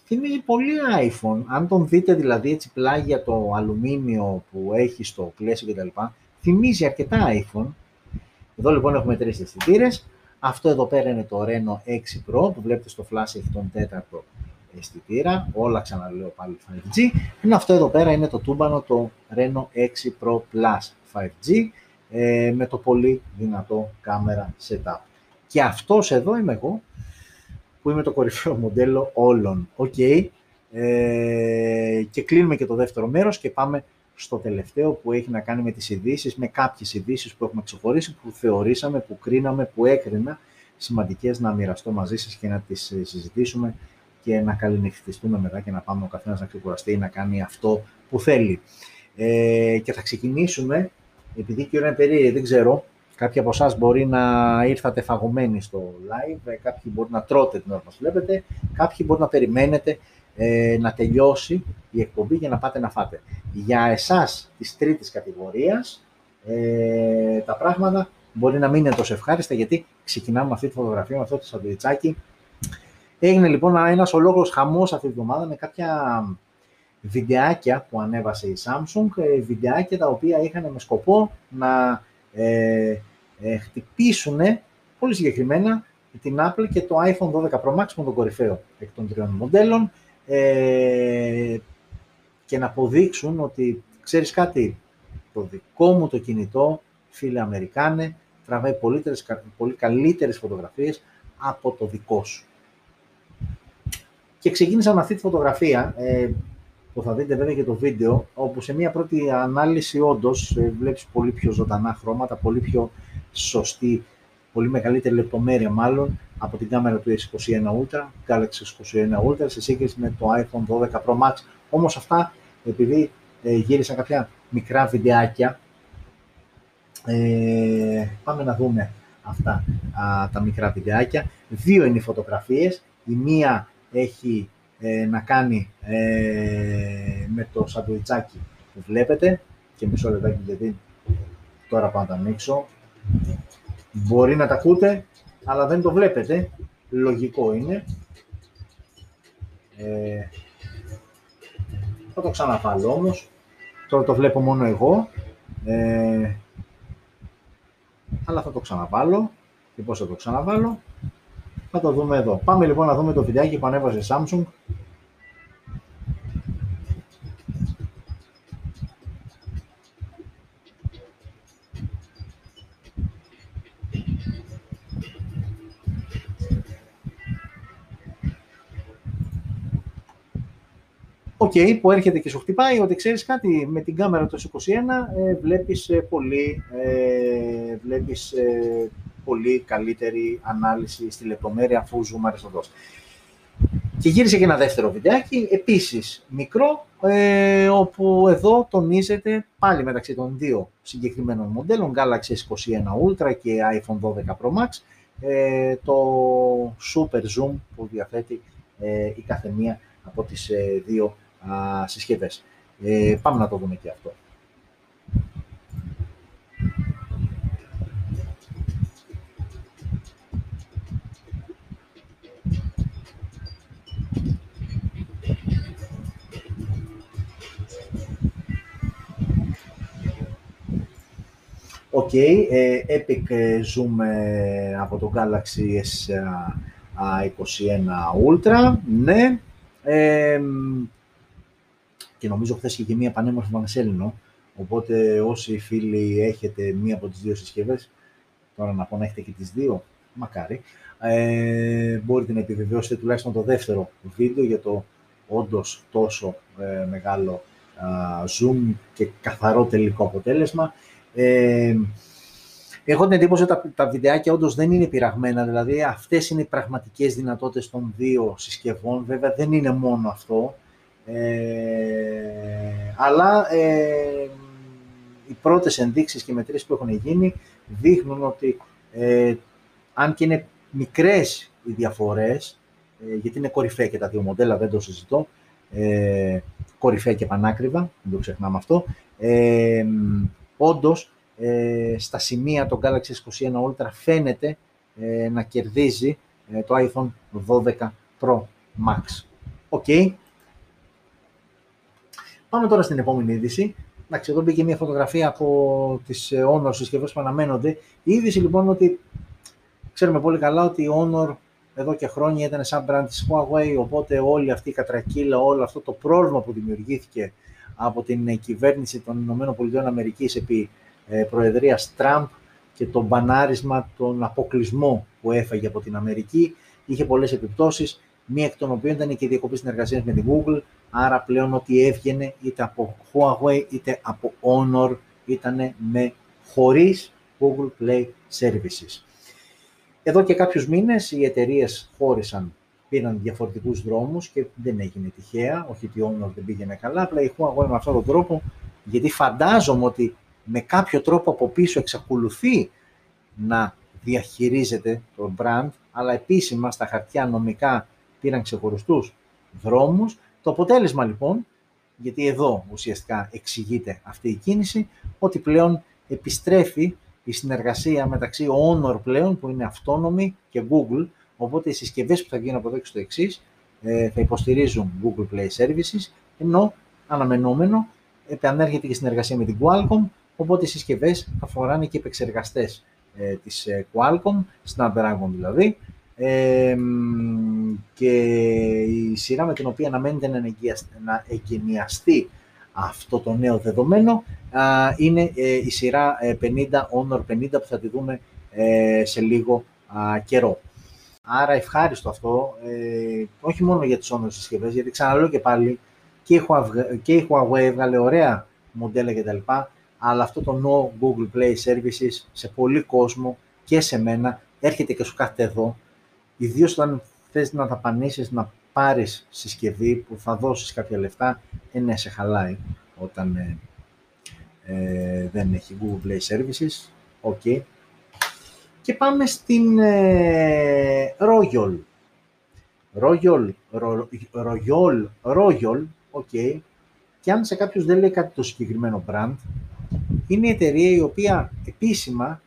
θυμίζει πολύ iPhone. Αν τον δείτε δηλαδή έτσι πλάγια το αλουμίνιο που έχει στο πλαίσιο κτλ. Θυμίζει αρκετά iPhone. Εδώ λοιπόν έχουμε τρεις αισθητήρες. Αυτό εδώ πέρα είναι το Reno 6 Pro που βλέπετε στο flash έχει τον τέταρτο αισθητήρα, όλα ξαναλέω πάλι 5G, ενώ αυτό εδώ πέρα είναι το τούμπανο το Reno 6 Pro Plus 5G ε, με το πολύ δυνατό camera setup. Και αυτός εδώ είμαι εγώ, που είμαι το κορυφαίο μοντέλο όλων. Οκ. Ε, και κλείνουμε και το δεύτερο μέρος και πάμε στο τελευταίο που έχει να κάνει με τις ειδήσεις, με κάποιες ειδήσεις που έχουμε ξεχωρίσει, που θεωρήσαμε, που κρίναμε, που έκρινα σημαντικές να μοιραστώ μαζί σας και να τις ε, συζητήσουμε και να καληνυχτιστούμε μετά και να πάμε ο καθένας να ξεκουραστεί ή να κάνει αυτό που θέλει. Ε, και θα ξεκινήσουμε επειδή και είναι περίεργη, δεν ξέρω, κάποιοι από εσάς μπορεί να ήρθατε φαγωμένοι στο live, ε, κάποιοι μπορεί να τρώτε την ώρα που βλέπετε, κάποιοι μπορεί να περιμένετε ε, να τελειώσει η εκπομπή για να πάτε να φάτε. Για εσάς της τρίτης κατηγορίας, ε, τα πράγματα μπορεί να μην είναι τόσο ευχάριστα, γιατί ξεκινάμε με αυτή τη φωτογραφία, με αυτό το σαντουιτσάκι. Έγινε λοιπόν ένας ολόκληρος χαμός αυτή τη βδομάδα με κάποια βιντεάκια που ανέβασε η Samsung, ε, βιντεάκια τα οποία είχαν με σκοπό να ε, ε, χτυπήσουν πολύ συγκεκριμένα την Apple και το iPhone 12 Pro Max με τον κορυφαίο εκ των τριών μοντέλων ε, και να αποδείξουν ότι, ξέρεις κάτι, το δικό μου το κινητό, φίλε Αμερικάνε, τραβάει πολύ καλύτερες φωτογραφίες από το δικό σου. Και ξεκίνησα με αυτή τη φωτογραφία. Ε, που θα δείτε βέβαια και το βίντεο, όπου σε μια πρώτη ανάλυση όντως ε, βλέπεις πολύ πιο ζωντανά χρώματα, πολύ πιο σωστή, πολύ μεγαλύτερη λεπτομέρεια μάλλον από την κάμερα του S21 Ultra, Galaxy S21 Ultra σε σύγκριση με το iPhone 12 Pro Max. Όμως αυτά, επειδή ε, γύρισαν κάποια μικρά βιντεάκια, ε, πάμε να δούμε αυτά τα μικρά βιντεάκια. Δύο είναι οι φωτογραφίες, η μία έχει ε, να κάνει ε, με το σαντουιτσάκι που βλέπετε και μισό λεπτάκι γιατί τώρα πάω να τα ανοίξω. Μπορεί να τα ακούτε, αλλά δεν το βλέπετε. Λογικό είναι. Ε, θα το ξαναβάλω όμως. Τώρα το βλέπω μόνο εγώ. Ε, αλλά θα το ξαναβάλω. Και πώς θα το ξαναβάλω. Θα το δούμε εδώ. Πάμε λοιπόν να δούμε το βιντεάκι που ανέβασε η Samsung. Οκ, που έρχεται και σου χτυπάει ότι ξέρεις κάτι, με την κάμερα του S21 ε, βλέπεις, ε, πολύ, ε, βλέπεις ε, πολύ καλύτερη ανάλυση στη λεπτομέρεια αφού ζουμάρεις το δώσει. Και γύρισε και ένα δεύτερο βιντεάκι, επίσης μικρό, ε, όπου εδώ τονίζεται πάλι μεταξύ των δύο συγκεκριμένων μοντέλων, Galaxy S21 Ultra και iPhone 12 Pro Max, ε, το super zoom που διαθέτει ε, η καθεμία από τις ε, δύο α, συσκευές. Ε, πάμε να το δούμε και αυτό. Ok, okay, ε, Epic ε, Zoom ε, από το Galaxy S21 Ultra, ναι. Ε, και νομίζω χθες είχε και μία πανέμορφη πανσέληνο, οπότε όσοι φίλοι έχετε μία από τις δύο συσκευές, τώρα να πω να έχετε και τις δύο, μακάρι, ε, μπορείτε να επιβεβαιώσετε τουλάχιστον το δεύτερο βίντεο για το όντως τόσο μεγάλο zoom και καθαρό τελικό αποτέλεσμα. Ε, έχω την εντύπωση ότι τα, τα βιντεάκια όντως δεν είναι πειραγμένα, δηλαδή αυτές είναι οι πραγματικές δυνατότητες των δύο συσκευών. Βέβαια δεν είναι μόνο αυτό, ε, αλλά ε, οι πρώτες ενδείξεις και μετρήσεις που έχουν γίνει δείχνουν ότι ε, αν και είναι μικρές οι διαφορές, ε, γιατί είναι κορυφαία και τα δύο μοντέλα, δεν το συζητώ, ε, κορυφαία και πανάκριβα, δεν το ξεχνάμε αυτό, ε, όντως ε, στα σημεία το Galaxy S21 Ultra φαίνεται ε, να κερδίζει ε, το iPhone 12 Pro Max. Ok. Πάμε τώρα στην επόμενη είδηση. Εντάξει, εδώ μπήκε μια φωτογραφία από τις Honor συσκευές που αναμένονται. Η είδηση λοιπόν ότι ξέρουμε πολύ καλά ότι η Honor εδώ και χρόνια ήταν σαν brand της Huawei, οπότε όλη αυτή η κατρακύλα, όλο αυτό το πρόβλημα που δημιουργήθηκε από την κυβέρνηση των ΗΠΑ επί ε, προεδρίας Τραμπ και το μπανάρισμα, τον αποκλεισμό που έφαγε από την Αμερική είχε πολλές επιπτώσεις, μία εκ των οποίων ήταν και η διακοπή συνεργασίας με την Google, άρα πλέον ό,τι έβγαινε είτε από Huawei είτε από Honor ήταν με χωρίς Google Play Services. Εδώ και κάποιους μήνες οι εταιρείες χώρισαν, πήραν διαφορετικούς δρόμους και δεν έγινε τυχαία, όχι ότι η Honor δεν πήγαινε καλά, απλά η Huawei με αυτόν τον τρόπο, γιατί φαντάζομαι ότι με κάποιο τρόπο από πίσω εξακολουθεί να διαχειρίζεται το brand, αλλά επίσημα στα χαρτιά νομικά πήραν ξεχωριστούς δρόμους. Το αποτέλεσμα λοιπόν, γιατί εδώ ουσιαστικά εξηγείται αυτή η κίνηση, ότι πλέον επιστρέφει η συνεργασία μεταξύ Honor πλέον, που είναι αυτόνομη, και Google, οπότε οι συσκευές που θα γίνουν από εδώ και στο εξής ε, θα υποστηρίζουν Google Play Services, ενώ αναμενόμενο επανέρχεται και η συνεργασία με την Qualcomm, Οπότε οι συσκευές θα φοράνε και επεξεργαστές ε, της ε, Qualcomm, Snapdragon δηλαδή, ε, και η σειρά με την οποία αναμένεται να, να εγκαινιαστεί αυτό το νέο δεδομένο είναι ε, η σειρά 50, ε, Honor 50 που θα τη δούμε σε λίγο καιρό. Άρα ευχάριστο αυτό, όχι μόνο για τις Honor συσκευές, γιατί ξαναλέω και πάλι και η Huawei έβγαλε ωραία μοντέλα κτλ αλλά αυτό το no Google Play Services σε πολύ κόσμο και σε μένα έρχεται και σου κάθεται εδώ, ιδίως όταν θες να δαπανήσεις, να πάρεις συσκευή που θα δώσεις κάποια λεφτά, ε, ναι, σε χαλάει όταν ε, ε, δεν έχει Google Play Services. Ok. Και πάμε στην ε, Royole. Royole, Royole, Royole, ok. Και αν σε κάποιους δεν λέει κάτι το συγκεκριμένο brand, είναι η εταιρεία η οποία επίσημα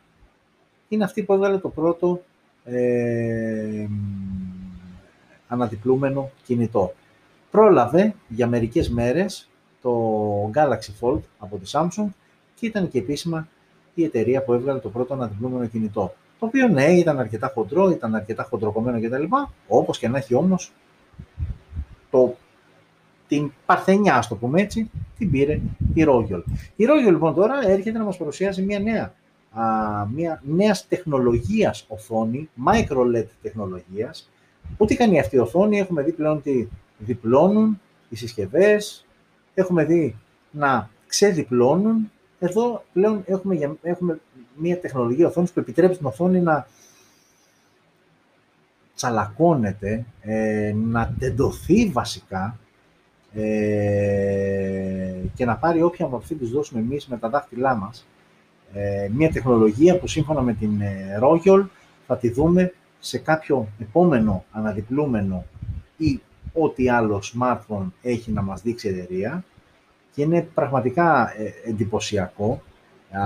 είναι αυτή που έβγαλε το πρώτο ε, αναδιπλούμενο κινητό. Πρόλαβε για μερικές μέρες το Galaxy Fold από τη Samsung και ήταν και επίσημα η εταιρεία που έβγαλε το πρώτο αναδιπλούμενο κινητό. Το οποίο ναι, ήταν αρκετά χοντρό, ήταν αρκετά χοντροκομμένο κτλ. Όπως και να έχει όμως το την παρθενιά, ας το πούμε έτσι, την πήρε η Royal. Η Royal λοιπόν τώρα έρχεται να μας παρουσιάσει μια νέα, α, μια νέας τεχνολογίας οθόνη, micro LED τεχνολογίας. Που τι κάνει αυτή η οθόνη, έχουμε δει πλέον ότι διπλώνουν οι συσκευές, έχουμε δει να ξεδιπλώνουν. Εδώ πλέον έχουμε, έχουμε μια τεχνολογία οθόνης που επιτρέπει την οθόνη να τσαλακώνεται, ε, να τεντωθεί βασικά ε, και να πάρει όποια μορφή της δώσουμε εμείς με τα δάχτυλά μας. Ε, μια τεχνολογία που σύμφωνα με την ε, Rogol θα τη δούμε σε κάποιο επόμενο αναδιπλούμενο ή ό,τι άλλο smartphone έχει να μας δείξει η εταιρεία και είναι πραγματικά ε, εντυπωσιακό α,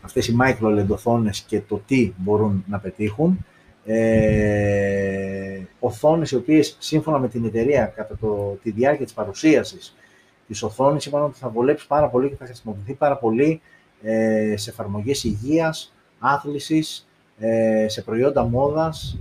αυτές οι micro οθόνες και το τι μπορούν να πετύχουν. Ε, οθόνες οι οποίες σύμφωνα με την εταιρεία κατά το, τη διάρκεια της παρουσίασης της οθόνης είπαν ότι θα βολέψει πάρα πολύ και θα χρησιμοποιηθεί πάρα πολύ ε, σε εφαρμογές υγείας, άθλησης, ε, σε προϊόντα μόδας,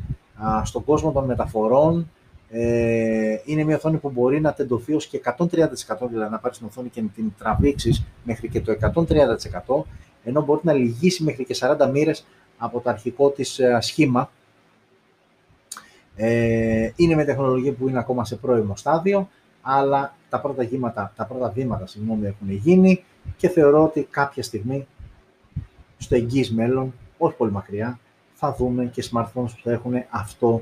στον κόσμο των μεταφορών. Ε, είναι μια οθόνη που μπορεί να τεντωθεί ως και 130%, δηλαδή να πάρεις την οθόνη και να την τραβήξεις μέχρι και το 130%, ενώ μπορεί να λυγίσει μέχρι και 40 μοίρες από το αρχικό της ε, σχήμα. Ε, είναι μια τεχνολογία που είναι ακόμα σε πρώιμο στάδιο, αλλά τα πρώτα, γήματα, τα πρώτα βήματα συγγνώμη, έχουν γίνει και θεωρώ ότι κάποια στιγμή στο εγγύς μέλλον, όχι πολύ μακριά, θα δούμε και smartphones που θα έχουν αυτό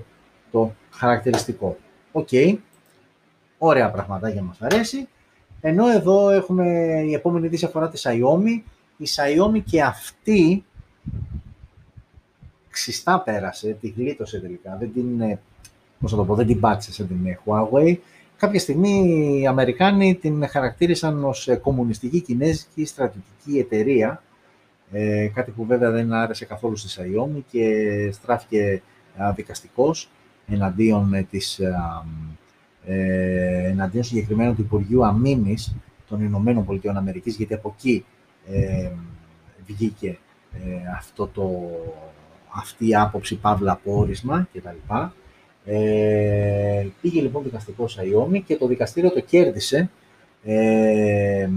το χαρακτηριστικό. Ok, okay. ωραία πραγματάκια μας αρέσει. Ενώ εδώ έχουμε η επόμενη είδηση αφορά τη Xiaomi. Η Xiaomi και αυτή ξυστά πέρασε, τη γλίτωσε τελικά. Δεν την, πώς θα το πω, δεν την πάτησε σε την Huawei. Κάποια στιγμή οι Αμερικάνοι την χαρακτήρισαν ως κομμουνιστική κινέζικη στρατιωτική εταιρεία ε, κάτι που βέβαια δεν άρεσε καθόλου στη Xiaomi και στράφηκε δικαστικός εναντίον, ε, της, ε, εναντίον συγκεκριμένου του Υπουργείου Αμήνης των Ηνωμένων Πολιτειών Αμερικής, γιατί από εκεί ε, βγήκε ε, αυτό το, αυτή η άποψη παύλα απόρρισμα κτλ. Ε, πήγε λοιπόν δικαστικό Xiaomi και το δικαστήριο το κέρδισε ε,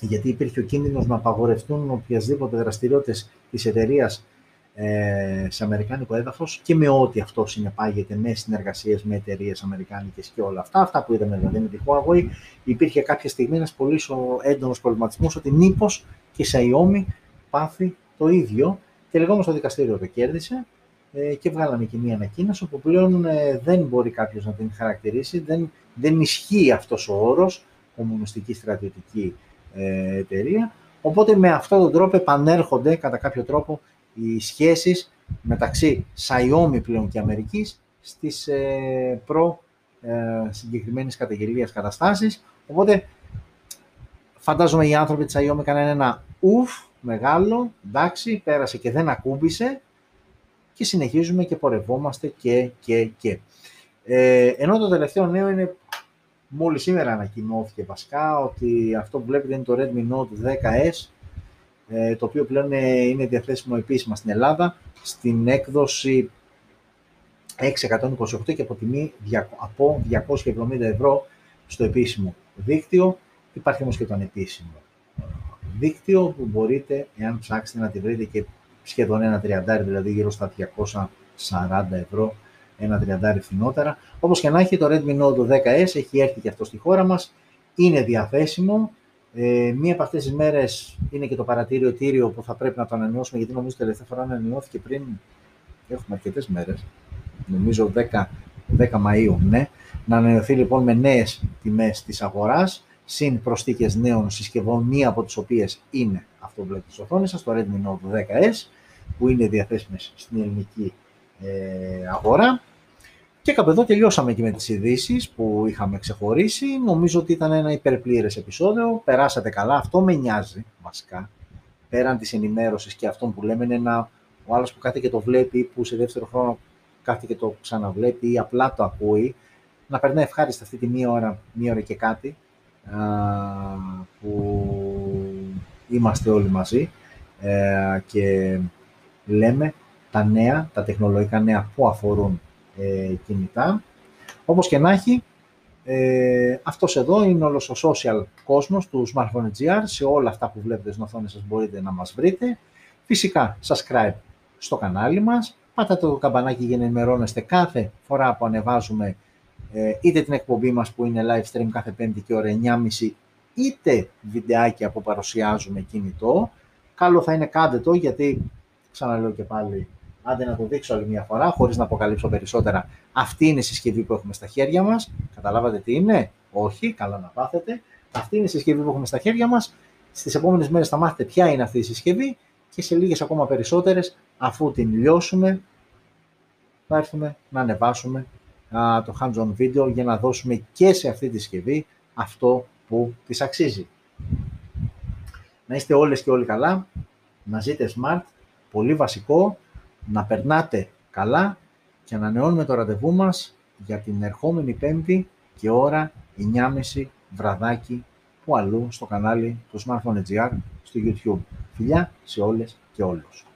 γιατί υπήρχε ο κίνδυνος να απαγορευτούν οποιασδήποτε δραστηριότητες της εταιρείας ε, σε αμερικάνικο έδαφος και με ό,τι αυτό συνεπάγεται με συνεργασίες με εταιρείες αμερικάνικες και όλα αυτά. Αυτά που είδαμε δηλαδή με τη Huawei, υπήρχε κάποια στιγμή ένας πολύ έντονος προβληματισμός ότι μήπως και η Xiaomi πάθει το ίδιο και λεγόμενος στο δικαστήριο το κέρδισε ε, και βγάλαμε και μία ανακοίνωση όπου πλέον ε, δεν μπορεί κάποιος να την χαρακτηρίσει, δεν, δεν ισχύει αυτός ο όρος κομμουνιστική στρατιωτική ε, εταιρεία. Οπότε με αυτόν τον τρόπο επανέρχονται κατά κάποιο τρόπο οι σχέσεις μεταξύ Xiaomi πλέον και Αμερικής στις ε, προ ε, συγκεκριμένες καταγγελίες καταστάσεις. Οπότε φαντάζομαι οι άνθρωποι της Xiaomi έκαναν ένα ουφ μεγάλο, εντάξει, πέρασε και δεν ακούμπησε και συνεχίζουμε και πορευόμαστε και, και, και. Ε, ενώ το τελευταίο νέο είναι Μόλις σήμερα ανακοινώθηκε βασικά ότι αυτό που βλέπετε είναι το Redmi Note 10S, ε, το οποίο πλέον ε, είναι διαθέσιμο επίσημα στην Ελλάδα, στην έκδοση 628 και από τιμή από 270 ευρώ στο επίσημο δίκτυο. Υπάρχει όμως και το ανεπίσημο δίκτυο που μπορείτε, εάν ψάξετε να τη βρείτε και σχεδόν ένα τριαντάρι, δηλαδή γύρω στα 240 ευρώ ένα τριαντάρι φθηνότερα. Όπως και να έχει, το Redmi Note 10S έχει έρθει και αυτό στη χώρα μας. Είναι διαθέσιμο. Ε, μία από αυτές τις μέρες είναι και το παρατήριο τύριο που θα πρέπει να το ανανεώσουμε, γιατί νομίζω τελευταία φορά ανανεώθηκε πριν. Έχουμε αρκετές μέρες. Νομίζω 10, 10 Μαΐου, ναι. Να ανανεωθεί λοιπόν με νέες τιμές της αγοράς, συν προσθήκε νέων συσκευών, μία από τις οποίες είναι αυτό που βλέπετε στις οθόνες σας, το Redmi Note 10S, που είναι διαθέσιμες στην ελληνική ε, αγορά. Και κάπου εδώ τελειώσαμε και με τις ειδήσεις που είχαμε ξεχωρίσει. Νομίζω ότι ήταν ένα υπερπλήρες επεισόδιο. Περάσατε καλά. Αυτό με νοιάζει βασικά. Πέραν της ενημέρωσης και αυτών που λέμε είναι ένα, ο άλλος που κάθεται και το βλέπει, που σε δεύτερο χρόνο κάθεται και το ξαναβλέπει ή απλά το ακούει, να περνάει ευχάριστα αυτή τη μία ώρα, μία ώρα και κάτι α, που είμαστε όλοι μαζί ε, και λέμε τα νέα, τα τεχνολογικά νέα που αφορούν ε, κινητά. Όπως και να έχει, ε, αυτός εδώ είναι όλος ο social κόσμος του Smartphone GR. Σε όλα αυτά που βλέπετε στην οθόνη σας μπορείτε να μας βρείτε. Φυσικά, subscribe στο κανάλι μας. Πάτε το καμπανάκι για να ενημερώνεστε κάθε φορά που ανεβάζουμε ε, είτε την εκπομπή μας που είναι live stream κάθε πέμπτη και ώρα 9.30 είτε βιντεάκια που παρουσιάζουμε κινητό. Καλό θα είναι κάντε το γιατί, ξαναλέω και πάλι, άντε να το δείξω άλλη μια φορά, χωρίς να αποκαλύψω περισσότερα. Αυτή είναι η συσκευή που έχουμε στα χέρια μας. Καταλάβατε τι είναι; Όχι, καλά να πάθετε. Αυτή είναι η συσκευή που έχουμε στα χέρια μας. Στις επόμενες μέρες θα μάθετε ποια είναι αυτή η συσκευή και σε λίγες ακόμα περισσότερες, αφού την λιώσουμε, θα έρθουμε να ανεβάσουμε α, το hands-on video για να δώσουμε και σε αυτή τη συσκευή αυτό που της αξίζει. Να είστε όλες και όλοι καλά, να ζείτε smart, πολύ βασικό, να περνάτε καλά και ανανεώνουμε το ραντεβού μας για την ερχόμενη πέμπτη και ώρα 9.30 βραδάκι που αλλού στο κανάλι του Smartphone.gr στο YouTube. Φιλιά σε όλες και όλους.